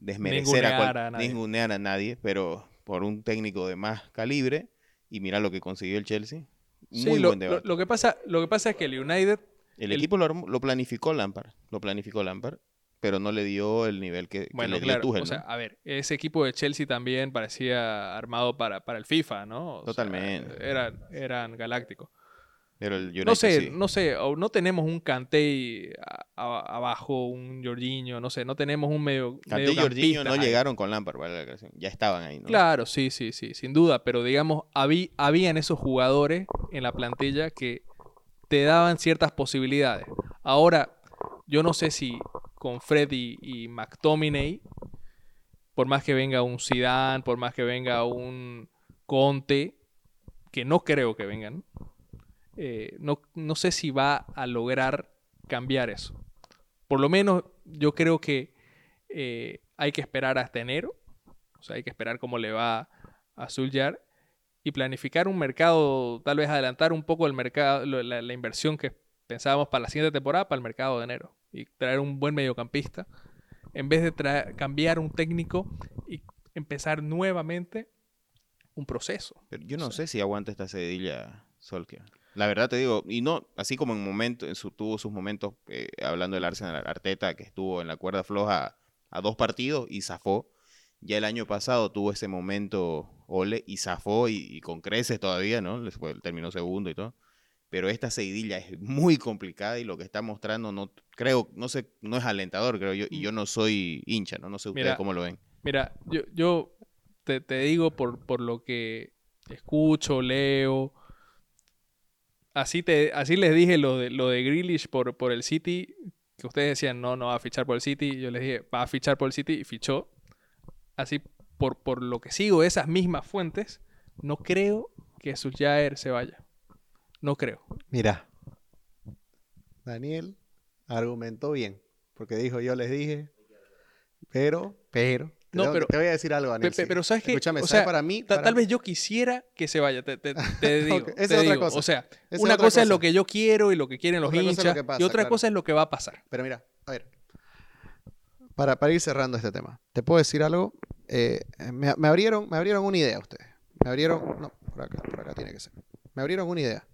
desmerecer a, ningunear a nadie, pero por un técnico de más calibre y mira lo que consiguió el Chelsea. Muy buen debate. lo, que pasa, lo que pasa es que el United el, equipo lo, planificó Lampard, lo planificó Lampard, pero no le dio el nivel que, le dio Tuchel, o sea, a ver, ese equipo de Chelsea también parecía armado para, para el FIFA, ¿no? Totalmente. eran, eran galácticos. Pero el no sé, no sé, no tenemos un Kanté abajo, un Jorginho, no sé, no tenemos un medio. Kanté y Jorginho no llegaron con Lampard, ¿vale? ya estaban ahí, ¿no? Claro, sí, sí, sí, sin duda, pero digamos, había, habían esos jugadores en la plantilla que te daban ciertas posibilidades. Ahora, yo no sé si con Freddy y McTominay, por más que venga un Zidane, por más que venga un Conte, que no creo que vengan, eh, no, no sé si va a lograr cambiar eso. Por lo menos yo creo que eh, hay que esperar hasta enero. O sea, hay que esperar cómo le va a Zuljar y planificar un mercado, tal vez adelantar un poco el mercado, la, inversión que pensábamos para la siguiente temporada para el mercado de enero y traer un buen mediocampista en vez de cambiar un técnico y empezar nuevamente un proceso. Pero yo no sé si aguanta esta cedilla Solskjaer. La verdad te digo, y no, así como en momento, en su, tuvo sus momentos, eh, hablando del Arsenal Arteta, que estuvo en la cuerda floja a dos partidos y zafó. Ya el año pasado tuvo ese momento Ole y zafó y, con creces todavía, ¿no? Terminó segundo y todo. pero esta seguidilla es muy complicada y lo que está mostrando no creo, no sé, no es alentador, creo yo, y yo no soy hincha, no, no sé ustedes cómo lo ven. Mira, yo, yo te, digo por, por lo que escucho, leo. Así, te, así les dije lo de, lo de Grealish por, por el City, que ustedes decían, no, no va a fichar por el City. Yo les dije, va a fichar por el City y fichó. Así, por, por lo que sigo esas mismas fuentes, no creo que Jair se vaya. No creo. Mira, Daniel argumentó bien, porque dijo, yo les dije, pero, pero, no, te, pero, te voy a decir algo, Daniel. pero sabes que, Escúchame, o sea, para mí, tal vez yo quisiera que se vaya, te, te, [laughs] digo. Esa es otra cosa. O sea, una cosa, es lo que yo quiero y lo que quieren los hinchas, y otra cosa es lo que va a pasar. Pero mira, a ver, para, para ir cerrando este tema, ¿te puedo decir algo? Eh, me, me, abrieron, me abrieron una idea ustedes. Me abrieron, no, por acá, por acá tiene que ser. Me abrieron una idea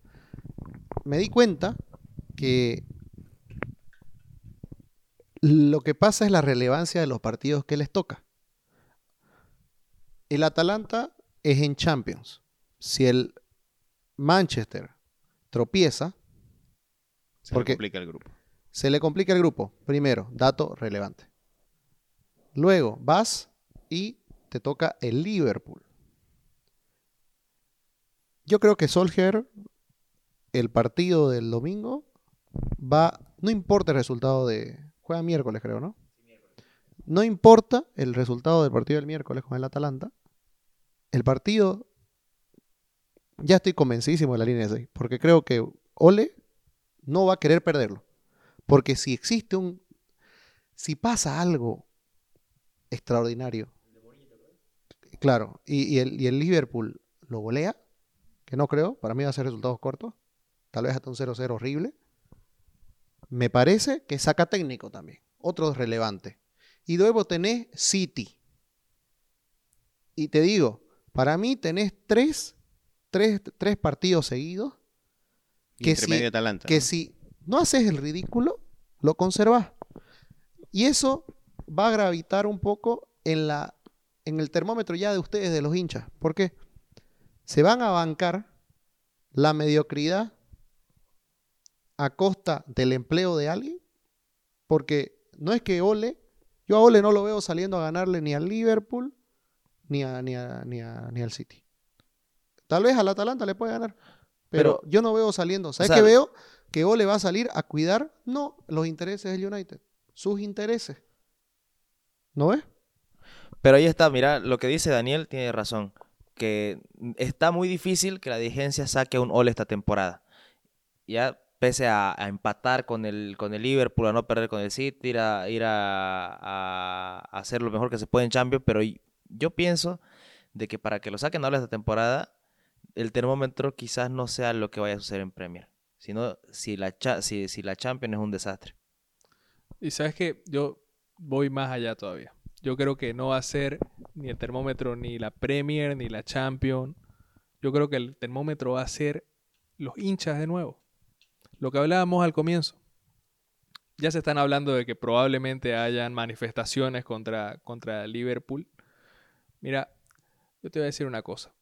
me di cuenta que lo que pasa es la relevancia de los partidos que les toca. El Atalanta es en Champions. Si el Manchester tropieza, se le complica el grupo. Se le complica el grupo. Primero, dato relevante. Luego vas y te toca el Liverpool. Yo creo que Solskjaer el partido del domingo va, no importa el resultado de, juega miércoles creo, ¿no? No importa el resultado del partido del miércoles con el Atalanta. El partido, ya estoy convencidísimo de la línea de 6, porque creo que Ole no va a querer perderlo. Porque si existe un, si pasa algo extraordinario, claro, y, el, y el Liverpool lo golea, que no creo, para mí va a ser resultados cortos, tal vez hasta un 0-0 horrible. Me parece que saca técnico también, otro relevante. Y luego tenés City. Y te digo, para mí tenés tres, tres, tres partidos seguidos que, si, que ¿no? si no haces el ridículo, lo conservas. Y eso va a gravitar un poco en, la, en el termómetro ya de ustedes, de los hinchas. ¿Por qué? Se van a bancar la mediocridad a costa del empleo de alguien? Porque no es que Ole, yo a Ole no lo veo saliendo a ganarle ni al Liverpool ni, a, ni, ni, al City. Tal vez al Atalanta le puede ganar, pero, yo no veo saliendo. ¿Sabes qué veo? Que Ole va a salir a cuidar, no, los intereses del United, sus intereses. ¿No ves? Pero ahí está, mira, lo que dice Daniel tiene razón, que está muy difícil que la dirigencia saque a un Ole esta temporada. Ya pese a, empatar con el, con el Liverpool, a no perder con el City, ir a, ir a, hacer lo mejor que se puede en Champions, pero yo pienso de que para que lo saquen ahora esta temporada, el termómetro quizás no sea lo que vaya a suceder en Premier, sino si la, si, la Champions es un desastre. Y sabes que yo voy más allá todavía. Yo creo que no va a ser ni el termómetro ni la Premier ni la Champions. Yo creo que el termómetro va a ser los hinchas de nuevo. Lo que hablábamos al comienzo. Ya se están hablando de que probablemente hayan manifestaciones contra, contra Liverpool. Mira, yo te voy a decir una cosa.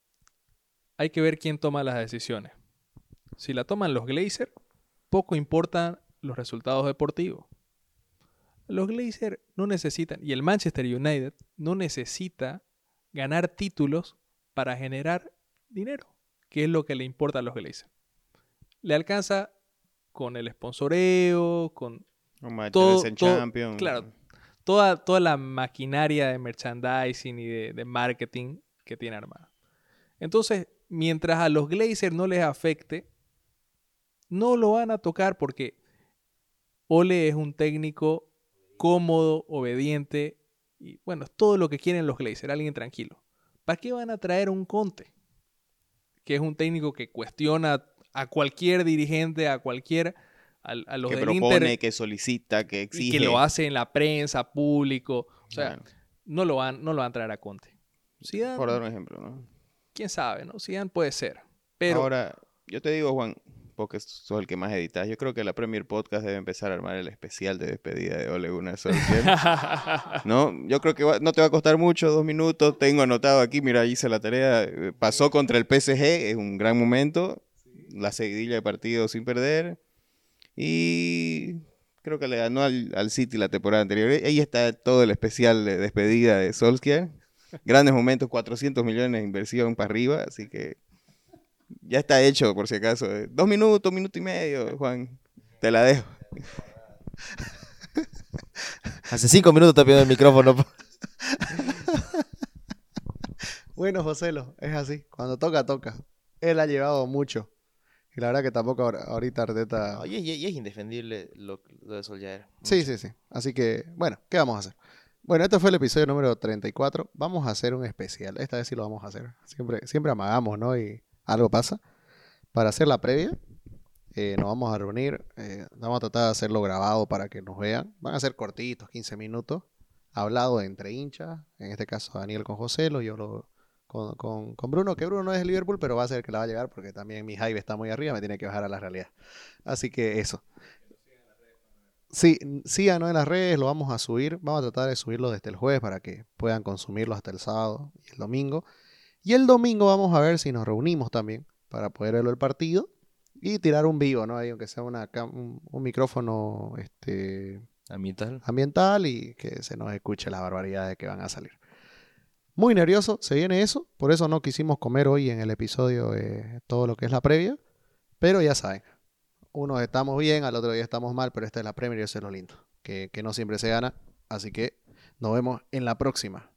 Hay que ver quién toma las decisiones. Si la toman los Glazer, poco importan los resultados deportivos. Los Glazer no necesitan, y el Manchester United no necesita ganar títulos para generar dinero, que es lo que le importa a los Glazer. Le alcanza con el sponsoreo, con todo, claro, toda, toda la maquinaria de merchandising y de, marketing que tiene armada. Entonces, mientras a los Glazers no les afecte, no lo van a tocar porque Ole es un técnico cómodo, obediente y bueno, es todo lo que quieren los Glazers, alguien tranquilo. ¿Para qué van a traer un Conte? Que es un técnico que cuestiona a cualquier dirigente, a cualquier a, los que propone, que solicita, que exige. Y que lo hace en la prensa, público. O sea, no, lo van, no lo van a traer a Conte. Por dar un ejemplo, ¿no? Quién sabe, ¿no? Zidane puede ser. Pero... Ahora, yo te digo, Juan, porque sos el que más editas. Yo creo que la Premier Podcast debe empezar a armar el especial de despedida de Ole Gunnar [laughs] ¿No? Yo creo que no te va a costar mucho, dos minutos. Tengo anotado aquí, mira, hice la tarea. Pasó contra el PSG, es un gran momento la seguidilla de partidos sin perder. Y creo que le ganó al, City la temporada anterior. Ahí está todo el especial de despedida de Solskjaer. Grandes momentos, 400 millones de inversión para arriba, así que ya está hecho por si acaso. Dos minutos, minuto y medio, Juan. Te la dejo. [laughs] Hace cinco minutos te pidiendo el micrófono. [laughs] bueno, Joselo, es así. Cuando toca, toca. Él ha llevado mucho. Y la verdad que tampoco ahorita Arteta... Oye, y, es indefendible lo, de Solskjaer. Sí, sí, sí. Así que, bueno, ¿qué vamos a hacer? Bueno, este fue el episodio número 34. Vamos a hacer un especial. Esta vez sí lo vamos a hacer. Siempre, siempre amagamos, ¿no? Y algo pasa. Para hacer la previa, eh, nos vamos a reunir. Eh, vamos a tratar de hacerlo grabado para que nos vean. Van a ser cortitos, 15 minutos. Hablado entre hinchas. En este caso, Daniel con José, lo, yo lo, con, con, Bruno, que Bruno no es de Liverpool, pero va a ser que la va a llegar porque también mi hype está muy arriba, me tiene que bajar a la realidad. Así que eso. Sí, síganos en las redes, lo vamos a subir. Vamos a tratar de subirlo desde el jueves para que puedan consumirlo hasta el sábado y el domingo. Y el domingo vamos a ver si nos reunimos también para poder verlo el partido y tirar un vivo, ¿no? Ahí, aunque sea una, un, un, micrófono este, ambiental. ambiental y que se nos escuche las barbaridades que van a salir. Muy nervioso, se viene eso. Por eso no quisimos comer hoy en el episodio todo lo que es la previa. Pero ya saben, unos estamos bien, al otro día estamos mal, pero esta es la Premier y eso es lo lindo. Que, que no siempre se gana. Así que nos vemos en la próxima.